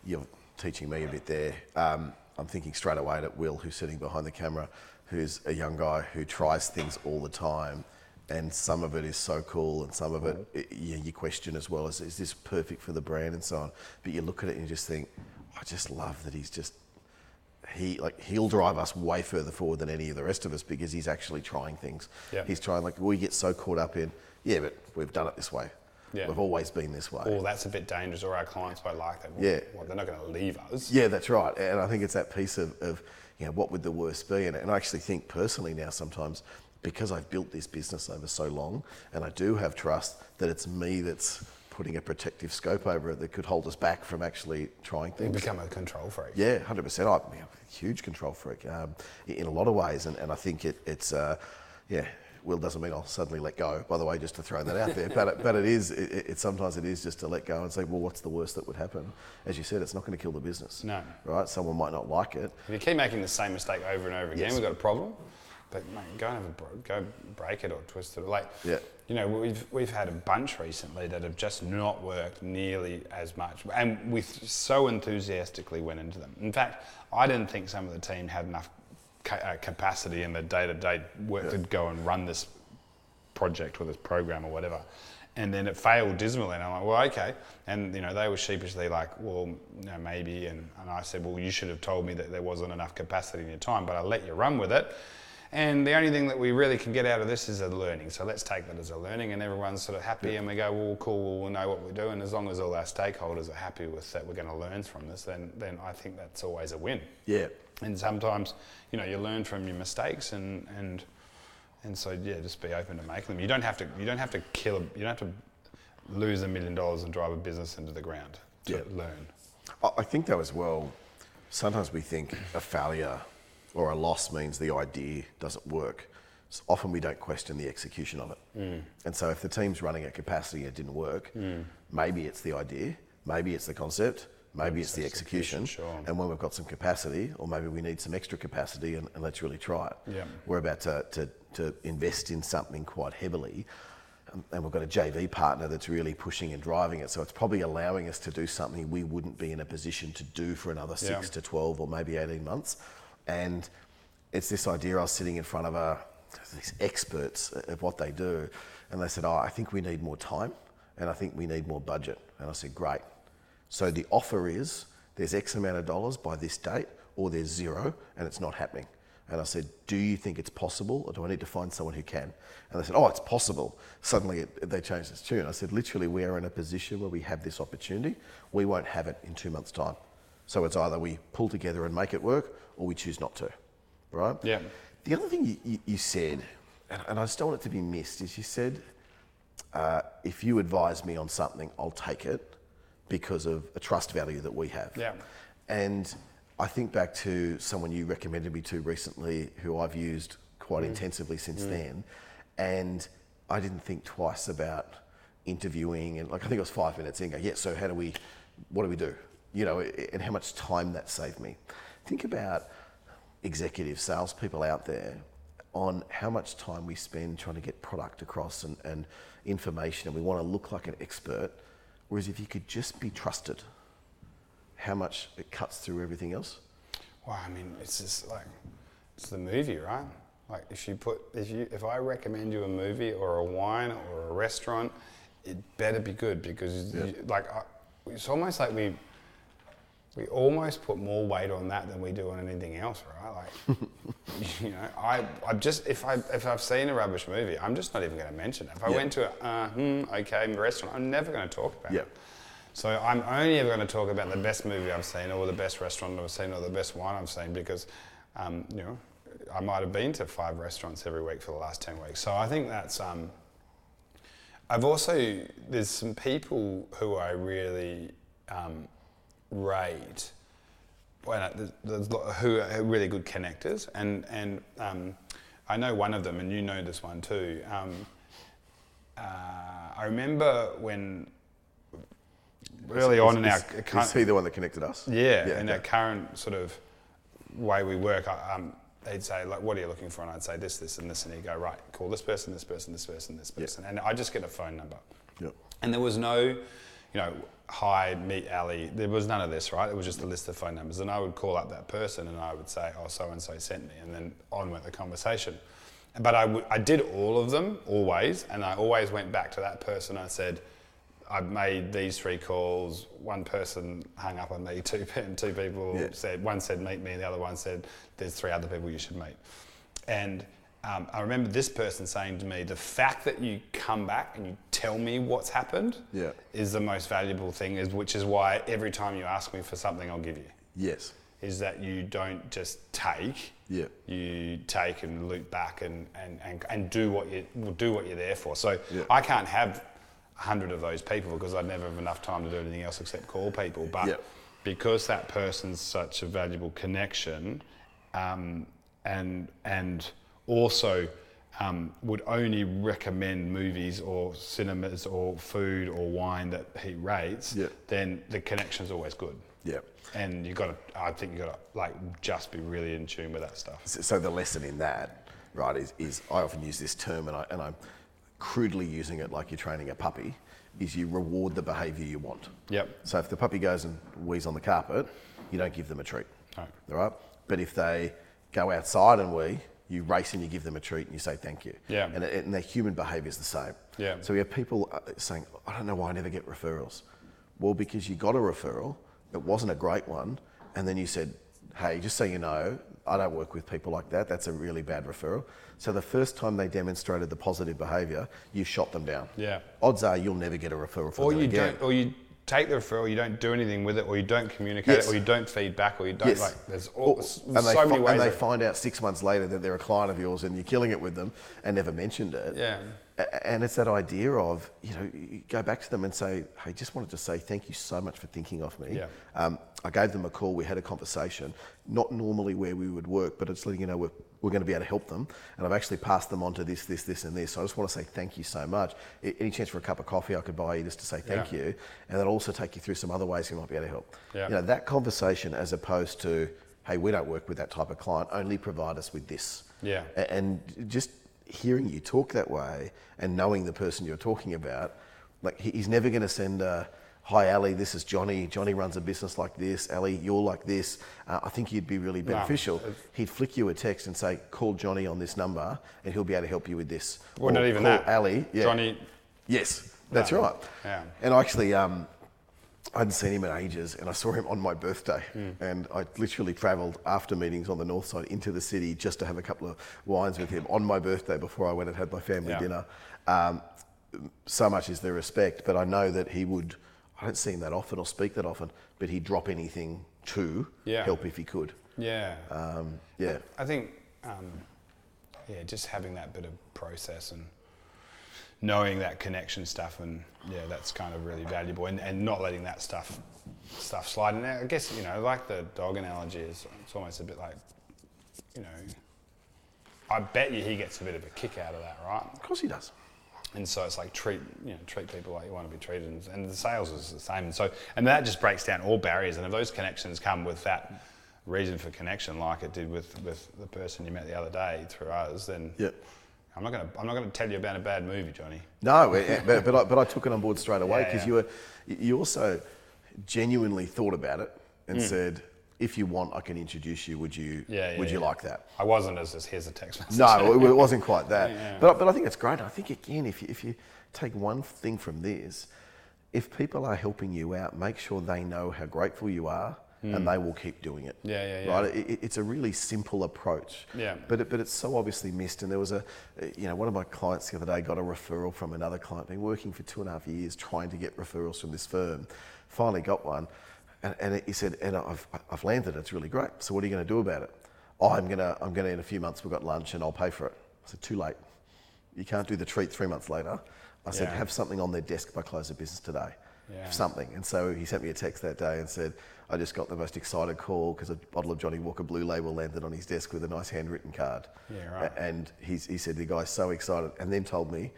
you're teaching me a bit there. Um, I'm thinking straight away at Will, who's sitting behind the camera, who's a young guy who tries things all the time, and some of it is so cool, and some of it it- you, you question as well as is this perfect for the brand and so on. But you look at it and you just think, I just love that he's just he like he'll drive us way further forward than any of the rest of us because he's actually trying things. Yeah. He's trying like we get so caught up in yeah, but we've done it this way. Yeah. We've always been this way. Or that's a bit dangerous, or our clients won't like that. Well, Yeah. Well, they're not going to leave us. Yeah, that's right. And I think it's that piece of, of you know, what would the worst be? And, and I actually think personally now sometimes because I've built this business over so long and I do have trust that it's me that's putting a protective scope over it that could hold us back from actually trying You things. become a control freak. Yeah, hundred percent. I'm a huge control freak um, in a lot of ways, and, and I think it, it's uh, yeah. Will doesn't mean I'll suddenly let go. By the way, just to throw that out there, but it, but it is. It, it, sometimes it is just to let go and say, well, what's the worst that would happen? As you said, it's not going to kill the business. No. Right? Someone might not like it. If you keep making the same mistake over and over again, Yes. we've got a problem. But mate, go and have a bro- go break it or twist it. Like, Yeah. you know, we've we've had a bunch recently that have just not worked nearly as much, and we so enthusiastically went into them. In fact, I didn't think some of the team had enough ca- uh, capacity and the day-to-day work to go and run this project or this program or whatever. And then it failed dismally, and I'm like, well, okay. And you know, they were sheepishly like, well, you know, maybe. And, and I said, well, you should have told me that there wasn't enough capacity in your time, but I let you run with it. And the only thing that we really can get out of this is a learning. So let's take that as a learning, and everyone's sort of happy, and we go, well, cool, well, we'll know what we're doing. As long as all our stakeholders are happy with that, we're going to learn from this. Then, then I think that's always a win. Yeah. And sometimes, you know, you learn from your mistakes, and and and so yeah, just be open to making them. You don't have to. You don't have to kill. A, you don't have to lose a million dollars and drive a business into the ground to Yeah. learn. I I think though as well, sometimes we think a failure or a loss means the idea doesn't work. So often we don't question the execution of it. And so if the team's running at capacity and it didn't work, maybe it's the idea, maybe it's the concept, maybe it's the execution. sure. And when we've got some capacity, or maybe we need some extra capacity, and, and let's really try it. Yeah. We're about to, to, to invest in something quite heavily, um, and we've got a JV partner that's really pushing and driving it. So it's probably allowing us to do something we wouldn't be in a position to do for another six Yeah. to 12 or maybe 18 months. And it's this idea I was sitting in front of a, these experts of what they do, and they said, Oh, I think we need more time and I think we need more budget. And I said, Great. So the offer is there's X amount of dollars by this date, or there's zero, and it's not happening. And I said, Do you think it's possible, or do I need to find someone who can? And they said, Oh, it's possible. Suddenly it, they changed its tune. I said, Literally, we are in a position where we have this opportunity. We won't have it in two months' time. So it's either we pull together and make it work, or we choose not to. Right? Yeah. The other thing you, you, you said, and, and I just don't want it to be missed, is you said, uh, if you advise me on something, I'll take it because of a trust value that we have. Yeah. And I think back to someone you recommended me to recently, who I've used quite intensively since then, and I didn't think twice about interviewing and like I think it was five minutes in. Go, yeah. So how do we? What do we do? You know, and how much time that saved me. Think about executive salespeople out there on how much time we spend trying to get product across and, and information, and we want to look like an expert. Whereas if you could just be trusted, how much it cuts through everything else. Well, I mean, it's just like it's the movie, right? Like if you put if you if I recommend you a movie or a wine or a restaurant, it better be good because you, like I, it's almost like we we almost put more weight on that than we do on anything else, right? Like you know, I I just if I if I've seen a rubbish movie, I'm just not even going to mention it. If I Yeah. went to a uh, hmm, okay restaurant, I'm never going to talk about Yeah. it. So I'm only ever going to talk about the best movie I've seen, or the best restaurant I've seen, or the best wine I've seen, because um, you know I might have been to five restaurants every week for the last ten weeks. So I think that's. Um, I've also there's some people who I really um, rate when I, there's, there's who are really good connectors, and and um, I know one of them, and you know this one too. Um, uh, I remember when early on in our is, current, is he the one that connected us? yeah, Yeah, in okay. our current sort of way we work, I, um, they'd say like, "What are you looking for?" And I'd say this, this, and this, and he'd go, "Right, call this person, this person, this person, this person," and I just get a phone number. Yep. And there was no, you know, hi, meet Ali. There was none of this, right? It was just a list of phone numbers. And I would call up that person and I would say, oh, so and so sent me. And then on went the conversation. But I, w- I did all of them, always. And I always went back to that person. I said, I've made these three calls. One person hung up on me. Two, two people Yeah. said, one said, meet me. And the other one said, there's three other people you should meet. And um, I remember this person saying to me, the fact that you come back and you tell me what's happened Yeah. is the most valuable thing, is, which is why every time you ask me for something, I'll give you. Yes. Is that you don't just take, Yeah. you take and loop back and, and, and, and do what you will do what you're there for. So Yeah. I can't have a hundred of those people because I'd never have enough time to do anything else except call people. But Yeah. because that person's such a valuable connection, um, and and also um, would only recommend movies or cinemas or food or wine that he rates, Yeah. then the connection's always good. Yeah. And you got to, I think you've got to like just be really in tune with that stuff. So, the lesson in that, right, is, is I often use this term, and, I, and I'm crudely using it like you're training a puppy, is you reward the behaviour you want. Yep. So if the puppy goes and wheeze on the carpet, you don't give them a treat. No. All right? But if they go outside and wee, you race and you give them a treat and you say thank you. Yeah. And, and their human behaviour is the same. Yeah. So we have people uh, saying, I don't know why I never get referrals. Well, because you got a referral, it wasn't a great one, and then you said, hey, just so you know, I don't work with people like that. That's a really bad referral. So the first time they demonstrated the positive behaviour, you shot them down. Yeah. Odds are you'll never get a referral from Or them you again. don't, or you take the referral, you don't do anything with it, or you don't communicate Yes. it, or you don't feed back, or you don't Yes. like. There's all, there's and so fi- many ways. and they find out six months later that they're a client of yours and you're killing it with them and never mentioned it. Yeah. And it's that idea of, you know, you go back to them and say, hey, just wanted to say thank you so much for thinking of me. Yeah. Um, I gave them a call, we had a conversation, not normally where we would work, but it's letting you know we're, we're going to be able to help them. And I've actually passed them on to this, this, this, and this. So I just want to say thank you so much. Any chance for a cup of coffee I could buy you just to say thank Yeah. you? And then also take you through some other ways you might be able to help. Yeah. You know, that conversation as opposed to, hey, we don't work with that type of client, only provide us with this. Yeah. And just hearing you talk that way and knowing the person you're talking about, like he's never going to send a, hi Ali, this is Johnny. Johnny runs a business like this. Ali, you're like this. Uh, I think you'd be really beneficial. it's- He'd flick you a text and say, call Johnny on this number and he'll be able to help you with this. Well, not even that. Ali. Yeah. Johnny, Yes, that's No. right. Yeah. And I actually, um, I hadn't seen him in ages, and I saw him on my birthday. Hmm. And I literally travelled after meetings on the north side into the city just to have a couple of wines with him on my birthday before I went and had my family Yeah. dinner. Um, so much is the respect, but I know that he would. I don't see him that often or speak that often, but he'd drop anything to Yeah. help if he could. yeah. Um, yeah. I think, um, yeah, just having that bit of process and knowing that connection stuff, and yeah, that's kind of really valuable, and, and not letting that stuff stuff slide. And I guess you know, like the dog analogy is, it's almost a bit like, you know, I bet you he gets a bit of a kick out of that, right? Of course he does. And so it's like treat you know treat people like you want to be treated, and, and the sales is the same. And so and that just breaks down all barriers. And if those connections come with that reason for connection, like it did with, with the person you met the other day through us, then Yep. I'm not gonna I'm not gonna tell you about a bad movie, Johnny. No, but, but, I, but I took it on board straight away because yeah. you were you also genuinely thought about it and mm. said, if you want, I can introduce you. Would you? Yeah, yeah, would you yeah. like that? I wasn't as just here's a text message. No, it, it wasn't quite that. But but I think it's great. I think again, if you, if you take one thing from this, if people are helping you out, make sure they know how grateful you are. And they will keep doing it. Hmm. Yeah, yeah, yeah. Right. It- it's a really simple approach. Yeah. But it, but it's so obviously missed. And there was a, you know, one of my clients the other day got a referral from another client. Been working for two and a half years trying to get referrals from this firm. Finally got one, and, and he said, and I've, I've landed. It's really great. So what are you going to do about it? Oh, I'm gonna I'm gonna in a few months we've got lunch and I'll pay for it. I said, too late. You can't do the treat three months later. I said, Yeah. have something on their desk by close of business today. Yeah. Something. And so he sent me a text that day and said, I just got the most excited call because a bottle of Johnnie Walker Blue Label landed on his desk with a nice handwritten card. Yeah, right. And he's, he said the guy's so excited, and then told me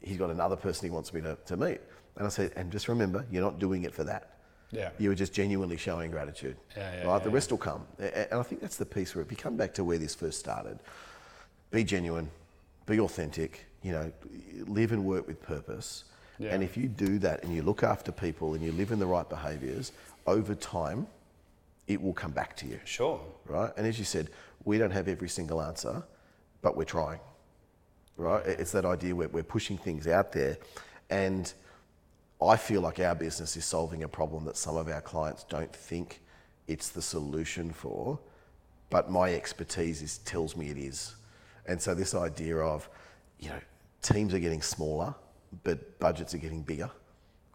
he's got another person he wants me to, to meet. And I said, and just remember, you're not doing it for that. Yeah. You were just genuinely showing gratitude. Yeah, yeah, right? yeah, the rest will come. And I think that's the piece where if you come back to where this first started, be genuine, be authentic, you know, live and work with purpose. Yeah. And if you do that and you look after people and you live in the right behaviors, over time, it will come back to you Sure. right? And as you said, we don't have every single answer, but we're trying, right? It's that idea where we're pushing things out there. And I feel like our business is solving a problem that some of our clients don't think it's the solution for, but my expertise is, tells me it is. And so this idea of, you know, teams are getting smaller, but budgets are getting bigger,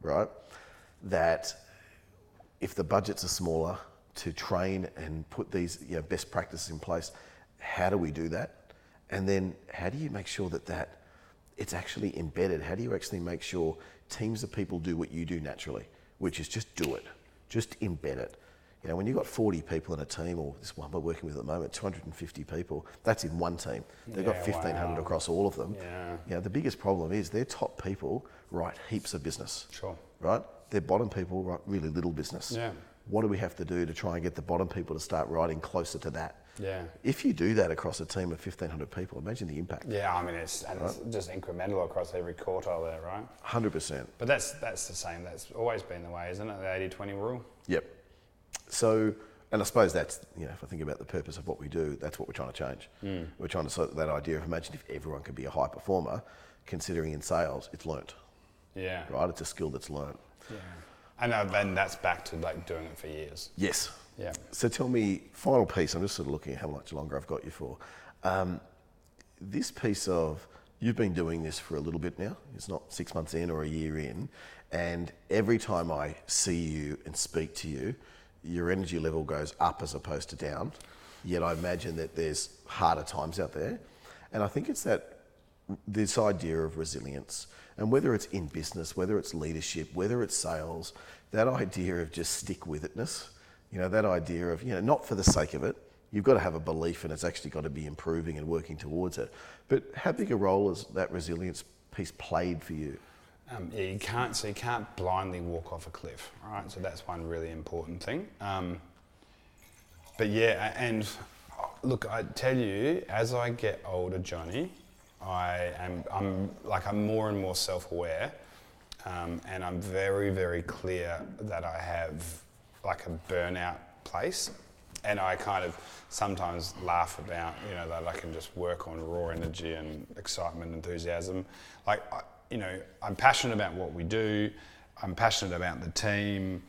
right? That if the budgets are smaller to train and put these you know, best practices in place, how do we do that? And then how do you make sure that that it's actually embedded? How do you actually make sure teams of people do what you do naturally, which is just do it, just embed it. You know, when you've got 40 people in a team, or this one we're working with at the moment, 250 people, that's in one team. They've got 1,500 wow. across all of them. Yeah. You know, the biggest problem is their top people write heaps of business Sure. right? Their bottom people write really little business. Yeah. What do we have to do to try and get the bottom people to start writing closer to that? Yeah. If you do that across a team of 1,500 people, imagine the impact. Yeah, I mean it's and it's just incremental across every quartile there, right? 100%. But that's that's the same. That's always been the way, isn't it? The 80-20 rule. Yep. So And I suppose that's, you know, if I think about the purpose of what we do, that's what we're trying to change. Mm. We're trying to sort that idea of imagine if everyone could be a high performer, considering in sales, it's learnt, Yeah. right? It's a skill that's learnt. Yeah. And uh, then that's back to like doing it for years. Yes. Yeah. So tell me, final piece, I'm just sort of looking at how much longer I've got you for. Um, this piece of, you've been doing this for a little bit now, it's not six months in or a year in, and every time I see you and speak to you, your energy level goes up as opposed to down. Yet I imagine that there's harder times out there. And I think it's that this idea of resilience, and whether it's in business, whether it's leadership, whether it's sales, that idea of just stick with itness, you know, that idea of, you know, not for the sake of it, you've got to have a belief and it's actually got to be improving and working towards it. But how big a role has that resilience piece played for you? Um, yeah, you can't. So you can't blindly walk off a cliff, right? So that's one really important thing. Um, but yeah, and look, I tell you, as I get older, Johnny, I am. I'm like I'm more and more self-aware, um, and I'm very, very clear that I have like a burnout place, and I kind of sometimes laugh about you know that I can just work on raw energy and excitement, enthusiasm, like. I, you know, I'm passionate about what we do. I'm passionate about the team.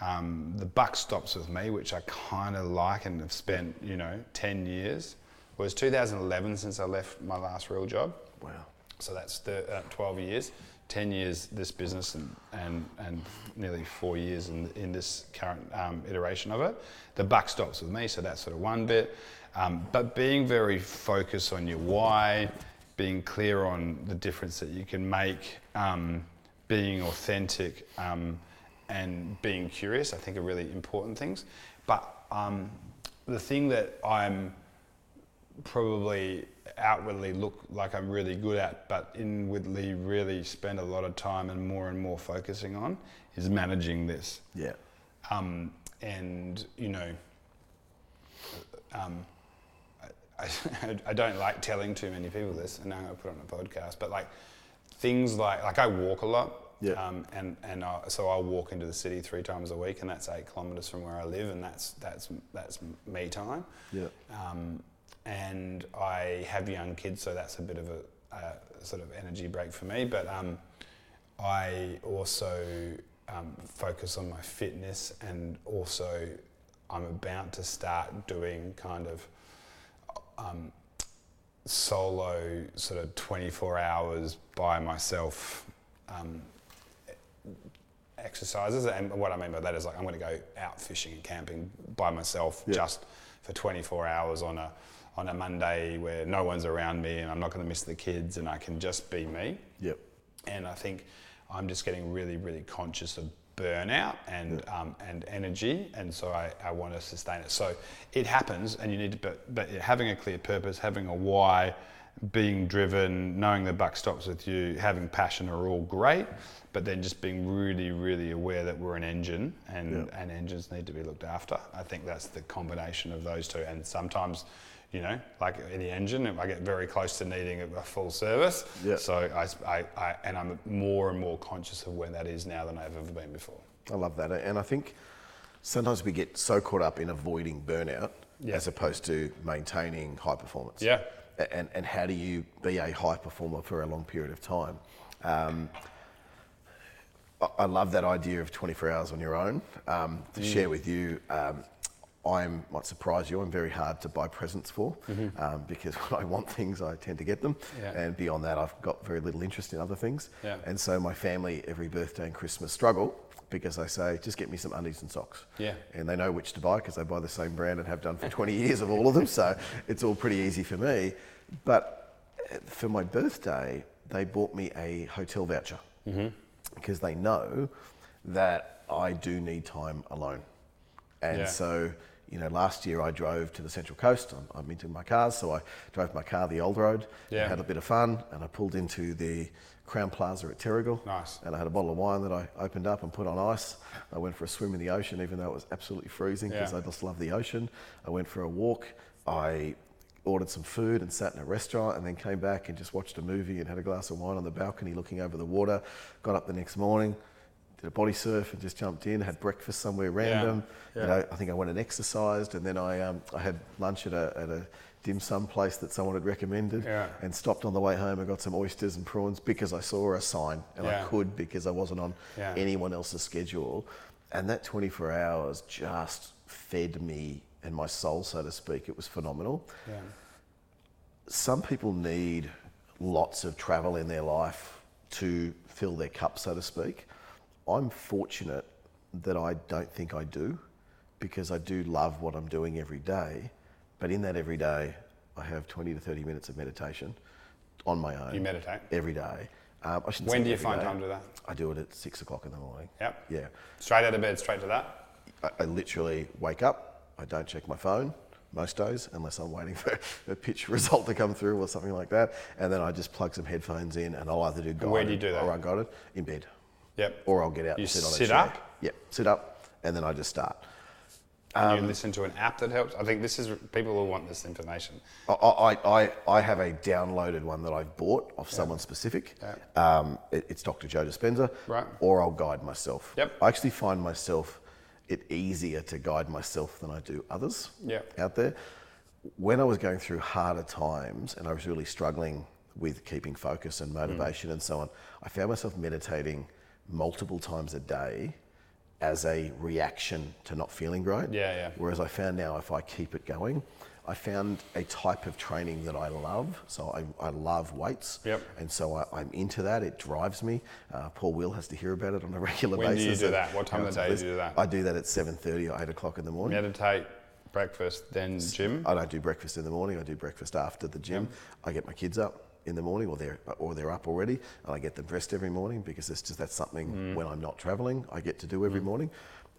Um, the buck stops with me, which I kind of like and have spent, you know, 10 years. It was 2011 since I left my last real job. Wow. So that's the, uh, 12 years, 10 years this business, and, and, and nearly four years in, in this current um, iteration of it. The buck stops with me, so that's sort of one bit. Um, but being very focused on your why, being clear on the difference that you can make, um, being authentic, um, and being curious, I think are really important things. But um, the thing that I'm probably outwardly look like I'm really good at, but inwardly really spend a lot of time and more and more focusing on is managing this. Yeah. Um, and you know, um, I, I, I don't like telling too many people this, and now I'm gonna put it on a podcast. But like things like like I walk a lot, Yeah. um, and and I, so I'll walk into the city three times a week, and that's eight kilometres from where I live, and that's that's that's me time. Yeah. Um, and I have young kids, so that's a bit of a, a sort of energy break for me. But um, I also um, focus on my fitness, and also I'm about to start doing kind of um, solo, sort of 24 hours by myself um, exercises. And what I mean by that is like I'm going to go out fishing and camping by myself Yeah. just for 24 hours on a on a Monday where no one's around me and I'm not going to miss the kids and I can just be me. Yep. And I think I'm just getting really, really conscious of burnout and um, and energy, and so I, I want to sustain it. So it happens, and you need to, but but having a clear purpose, having a why, being driven, knowing the buck stops with you, having passion are all great, but then just being really, really aware that we're an engine, and Yeah. and engines need to be looked after. I think that's the combination of those two, and sometimes. You know, like in the engine, I get very close to needing a a full service. Yeah. So I, I, I, and I'm more and more conscious of where that is now than I've ever been before. I love that. And I think sometimes we get so caught up in avoiding burnout Yeah. as opposed to maintaining high performance. Yeah. And, and how do you be a high performer for a long period of time? Um, I- love that idea of 24 hours on your own. Um, to share with you, um, I'm might surprise you. I'm very hard to buy presents for um, because when I want things, I tend to get them. Yeah. And beyond that, I've got very little interest in other things. Yeah. And so my family, every birthday and Christmas, struggle because I say, just get me some undies and socks. Yeah. And they know which to buy because they buy the same brand and have done for 20 years of all of them. So it's all pretty easy for me. But uh, for my birthday, they bought me a hotel voucher because they know that I do need time alone. And Yeah. so, you know, last year I drove to the Central Coast. I'm, I'm into my cars, so I drove my car the old road, Yeah. had a bit of fun, and I pulled into the Crowne Plaza at Terrigal. Nice. And I had a bottle of wine that I opened up and put on ice. I went for a swim in the ocean, even though it was absolutely freezing because Yeah. I just love the ocean. I went for a walk. I ordered some food and sat in a restaurant and then came back and just watched a movie and had a glass of wine on the balcony looking over the water. Got up the next morning, did a body surf and just jumped in, had breakfast somewhere random. Yeah. You know, I think I went and exercised, and then I um, I had lunch at a at a dim sum place that someone had recommended, Yeah. and stopped on the way home and got some oysters and prawns because I saw a sign and Yeah. I could because I wasn't on Yeah. anyone else's schedule, and that 24 hours just fed me and my soul, so to speak. It was phenomenal Yeah. some people need lots of travel in their life to fill their cup, so to speak. I'm fortunate that I don't think I do because I do love what I'm doing every day. But in that every day, I have 20 to 30 minutes of meditation on my own. You meditate? Every day. Um, I shouldn't When do you find day. time to do that? I do it at six o'clock in the morning. Yep. Yeah. Straight out of bed, straight to that. I, I literally wake up, I don't check my phone most days unless I'm waiting for a pitch result to come through or something like that. And then I just plug some headphones in and I'll either do guided where do you do that? or unguided in bed. Yep. Or I'll get out You and sit on a sit chair. up? Yep, sit up and then I just start. And Um, you listen to an app that helps. I think this is people will want this information. I, I, I, I have a downloaded one that I've bought of someone specific. Um, it- it's Dr. Joe Dispenza. Right. Or I'll guide myself. Yep. I actually find myself it easier to guide myself than I do others Yep. out there. When I was going through harder times and I was really struggling with keeping focus and motivation and so on, I found myself meditating multiple times a day as a reaction to not feeling great. Yeah, yeah. Whereas I found now if I keep it going, I found a type of training that I love. So I, I love weights. Yep. And so I, I'm into that. It drives me. Uh, Paul Will has to hear about it on a regular When do you basis. do that? What time of the day do you do that? I do that at 7.30 or 8 o'clock in the morning. Meditate, breakfast, then gym. I don't do breakfast in the morning. I do breakfast after the gym. I get my kids up in the morning, or they're or they're up already, and I get them dressed every morning because it's just that's something Mm. when I'm not traveling I get to do every morning,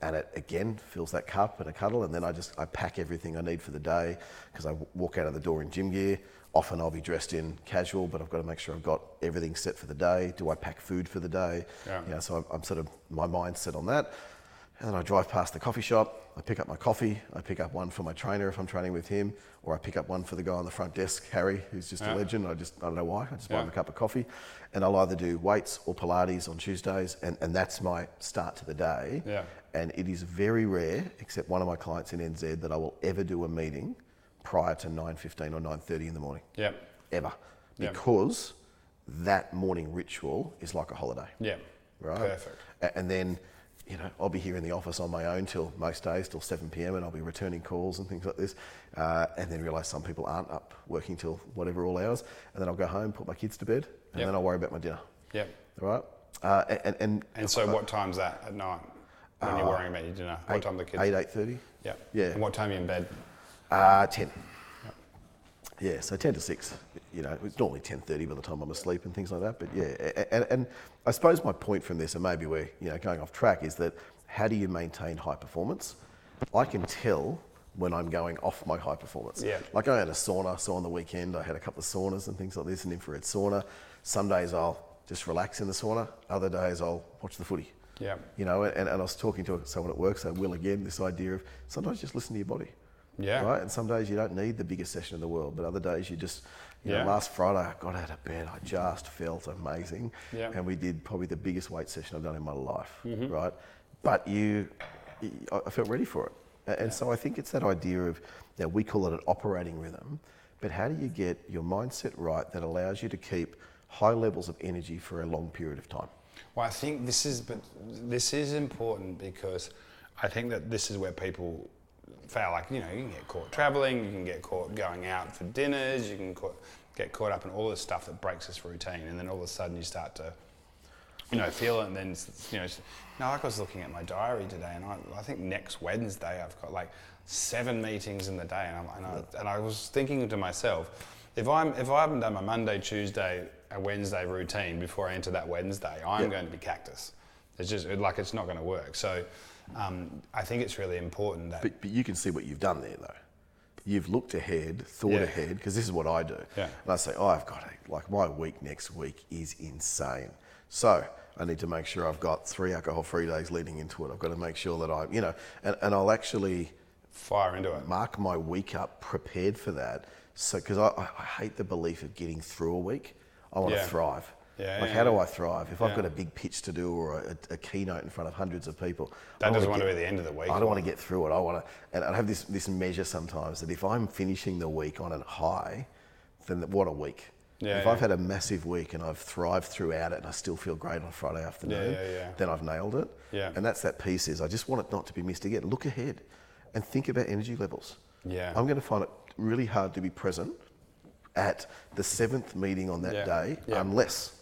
and it again fills that cup and a cuddle, and then I just I pack everything I need for the day because I w- walk out of the door in gym gear. Often I'll be dressed in casual, but I've got to make sure I've got everything set for the day. Do I pack food for the day? Yeah. You know, so I'm, I'm sort of my mind's set on that. And then I drive past the coffee shop. I pick up my coffee. I pick up one for my trainer if I'm training with him, or I pick up one for the guy on the front desk, Harry, who's just Yeah. a legend. I just I don't know why. I just buy him a cup of coffee, and I'll either do weights or Pilates on Tuesdays, and, and that's my start to the day. Yeah. And it is very rare, except one of my clients in NZ, that I will ever do a meeting prior to 9:15 or 9:30 in the morning, Yep. ever, Yeah. because that morning ritual is like a holiday Yeah. right? Perfect. And then, you know, I'll be here in the office on my own till most days, till 7 p.m., and I'll be returning calls and things like this. Uh, and then realise some people aren't up working till whatever all hours. And then I'll go home, put my kids to bed, and Yep. then I'll worry about my dinner. Yep. All right? Uh, and, and, And so, what time's that at night when you're worrying about your dinner? What Uh, eight, time the kids? 8, 8.30? Yeah. Yeah. And what time are you in bed? Uh, 10. Yeah, so 10 to 6. You know, it's normally 10.30 by the time I'm asleep and things like that. But yeah, and, and I suppose my point from this, and maybe we're you know, going off track, is that how do you maintain high performance? I can tell when I'm going off my high performance. Yeah. Like I had a sauna, so on the weekend I had a couple of saunas and things like this, an infrared sauna. Some days I'll just relax in the sauna, other days I'll watch the footy. Yeah. You know, and, and I was talking to someone at work, so Will again, this idea of sometimes just listen to your body. Yeah. Right? And some days you don't need the biggest session in the world, but other days you just, you Yeah. know, last Friday I got out of bed, I just felt amazing. Yeah. Mm-hmm. And we did probably the biggest weight session I've done in my life, right? But you, I felt ready for it. A- And so I think it's that idea of, you know, we call it an operating rhythm, but how do you get your mindset right that allows you to keep high levels of energy for a long period of time? Well, I think this is, but this is important because I think that this is where people fail. Like you know, you can get caught traveling, you can get caught going out for dinners, you can caught, get caught up in all this stuff that breaks this routine, and then all of a sudden you start to, you know, feel it, and then you know, it's- no, like I was looking at my diary today, and I, I think next Wednesday I've got like seven meetings in the day, and, I'm, and, I, and I was thinking to myself, if I'm if I haven't done my Monday, Tuesday, and Wednesday routine before I enter that Wednesday, I'm Yeah. going to be cactus. It's just like it's not going to work. So um, I think it's really important that But, but you can see what you've done there, though. You've looked ahead, thought Yeah. ahead, because this is what I do. Yeah. And I say, oh, I've got a, like my week next week is insane. So I need to make sure I've got three alcohol-free days leading into it. I've got to make sure that I, you know, and, and I'll actually fire into it. mark my week up prepared for that. So, because I, I hate the belief of getting through a week. I want Yeah. to thrive. Yeah, like yeah, how do. I thrive if I've got a big pitch to do or a, a keynote in front of hundreds of people? That I doesn't wanna get- be the end of the week. I don't want to get through it. I want to, and I have this this measure sometimes that if I'm finishing the week on a high, then what a week. Yeah, if yeah. I've had a massive week and I've thrived throughout it and I still feel great on Friday afternoon, yeah, then I've nailed it. Yeah. And that's that piece is I just want it not to be missed again. Look ahead and think about energy levels. Yeah. I'm going to find it really hard to be present at the seventh meeting on that day unless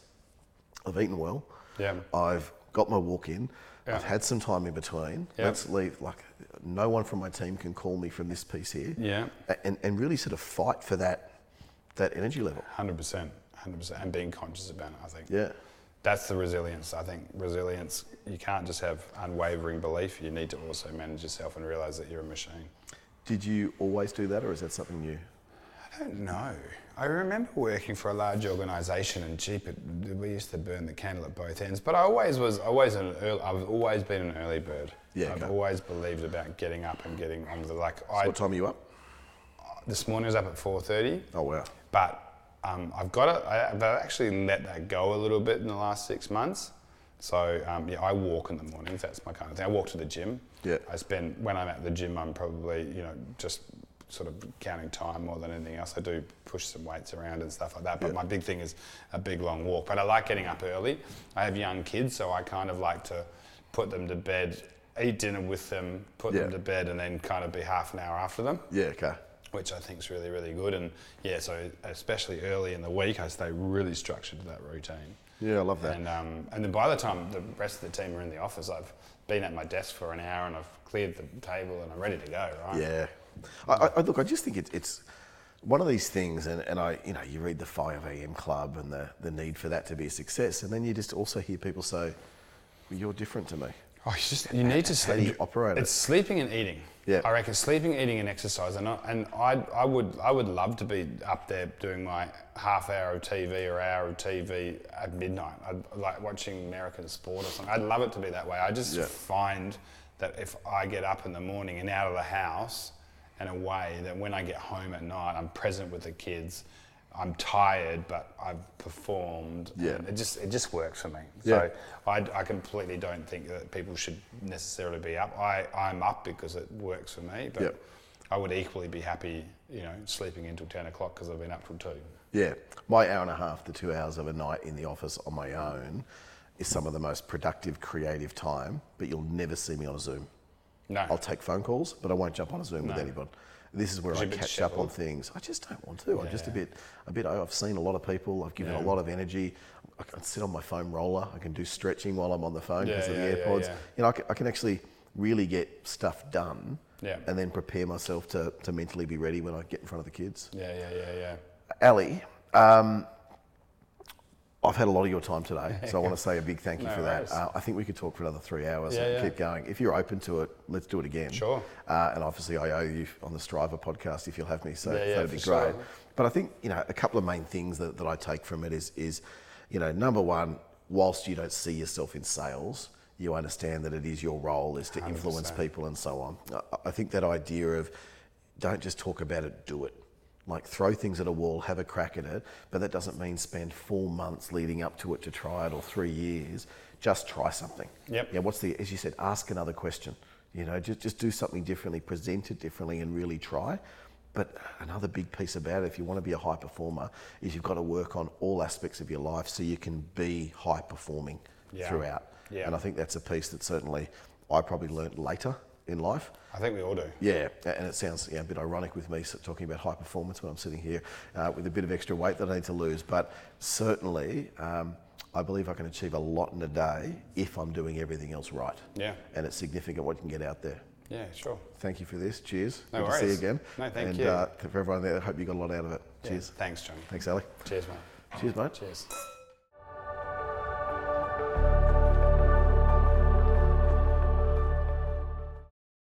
I've eaten well. Yeah. I've got my walk in. Yeah. I've had some time in between. Yeah. Let's leave. Like, no one from my team can call me from this piece here. Yeah. And, and really sort of fight for that that energy level. Hundred percent, hundred percent, and being conscious about it. I think. Yeah. That's the resilience. I think resilience. You can't just have unwavering belief. You need to also manage yourself and realize that you're a machine. Did you always do that, or is that something new? I don't know. I remember working for a large organisation, and cheap. We used to burn the candle at both ends. But I always was always an early, I've always been an early bird. Yeah, I've okay. always believed about getting up and getting on the like. I, What time are you up? this morning I was up at four thirty. Oh wow. But um, I've got it. I've actually let that go a little bit in the last six months. So um, yeah, I walk in the mornings. That's my kind of thing. I walk to the gym. Yeah. I spend when I'm at the gym. I'm probably you know just sort of counting time more than anything else. I do push some weights around and stuff like that. But Yeah. my big thing is a big long walk. But I like getting up early. I have young kids, so I kind of like to put them to bed, eat dinner with them, put them to bed, and then kind of be half an hour after them Yeah. Okay. which I think is really, really good. And yeah, so especially early in the week, I stay really structured to that routine. Yeah, I love that. And, um, and then by the time the rest of the team are in the office, I've been at my desk for an hour and I've cleared the table and I'm ready to go, right? Yeah. I, I, look, I just think it, it's one of these things, and, and I, you know, you read the 5 a.m. club and the, the need for that to be a success, and then you just also hear people say, well, you're different to me. Oh, you just you need to sleep. How do you operate it? It's sleeping and eating. Yeah. I reckon sleeping, eating, and exercise. And I, and I, I would I would love to be up there doing my half hour of TV or hour of TV at midnight. I'd like watching American sport or something. I'd love it to be that way. I just Yeah. find that if I get up in the morning and out of the house and way that when I get home at night, I'm present with the kids. I'm tired, but I've performed. Yeah. It just it just works for me. Yeah. So I, I completely don't think that people should necessarily be up. I, I'm up because it works for me, but Yep. I would equally be happy, you know, sleeping until 10 o'clock because I've been up till 2. Yeah, my hour and a half to two hours of a night in the office on my own is some of the most productive, creative time. But you'll never see me on a Zoom. No. I'll take phone calls, but I won't jump on a Zoom with No. anyone. This is where I you're a bit catch up on things. I just don't want to. I'm just a bit, a bit. I've seen a lot of people. I've given Yeah. a lot of energy. I can sit on my foam roller. I can do stretching while I'm on the phone Yeah, because of yeah, the yeah, AirPods. yeah. You know, I can, I can actually really get stuff done, Yeah. and then prepare myself to, to mentally be ready when I get in front of the kids. Yeah, yeah, yeah, yeah. Ali, um, I've had a lot of your time today, so I want to say a big thank you No for that. Uh, I think we could talk for another three hours Yeah, and yeah. keep going. If you're open to it, let's do it again. Sure. Uh, and obviously, I owe you on the Striver podcast if you'll have me, so Yeah, that'd be great. sure. But I think you know a couple of main things that, that I take from it is is you know number one, whilst you don't see yourself in sales. You understand that it is your role is to influence 100%. people and so on. I- I think that idea of don't just talk about it, do it. Like throw things at a wall, have a crack at it, but that doesn't mean spend four months leading up to it to try it or three years. Just try something. Yep. Yeah. What's the as you said? Ask another question. You know, just just do something differently, present it differently, and really try. But another big piece about it, if you want to be a high performer, is you've got to work on all aspects of your life so you can be high performing Yeah. throughout. Yeah. And I think that's a piece that certainly I probably learnt later in life. I think we all do. Yeah, and it sounds yeah, a bit ironic with me talking about high performance when I'm sitting here uh, with a bit of extra weight that I need to lose. But certainly, um, I believe I can achieve a lot in a day if I'm doing everything else right. Yeah. And it's significant what you can get out there. Yeah, sure. Thank you for this. Cheers. No Good to see you again. No, thank and, you. Uh, for everyone there, I hope you got a lot out of it. Yeah. Cheers. Thanks, John. Thanks, Ali. Cheers, mate. Cheers, mate. Cheers.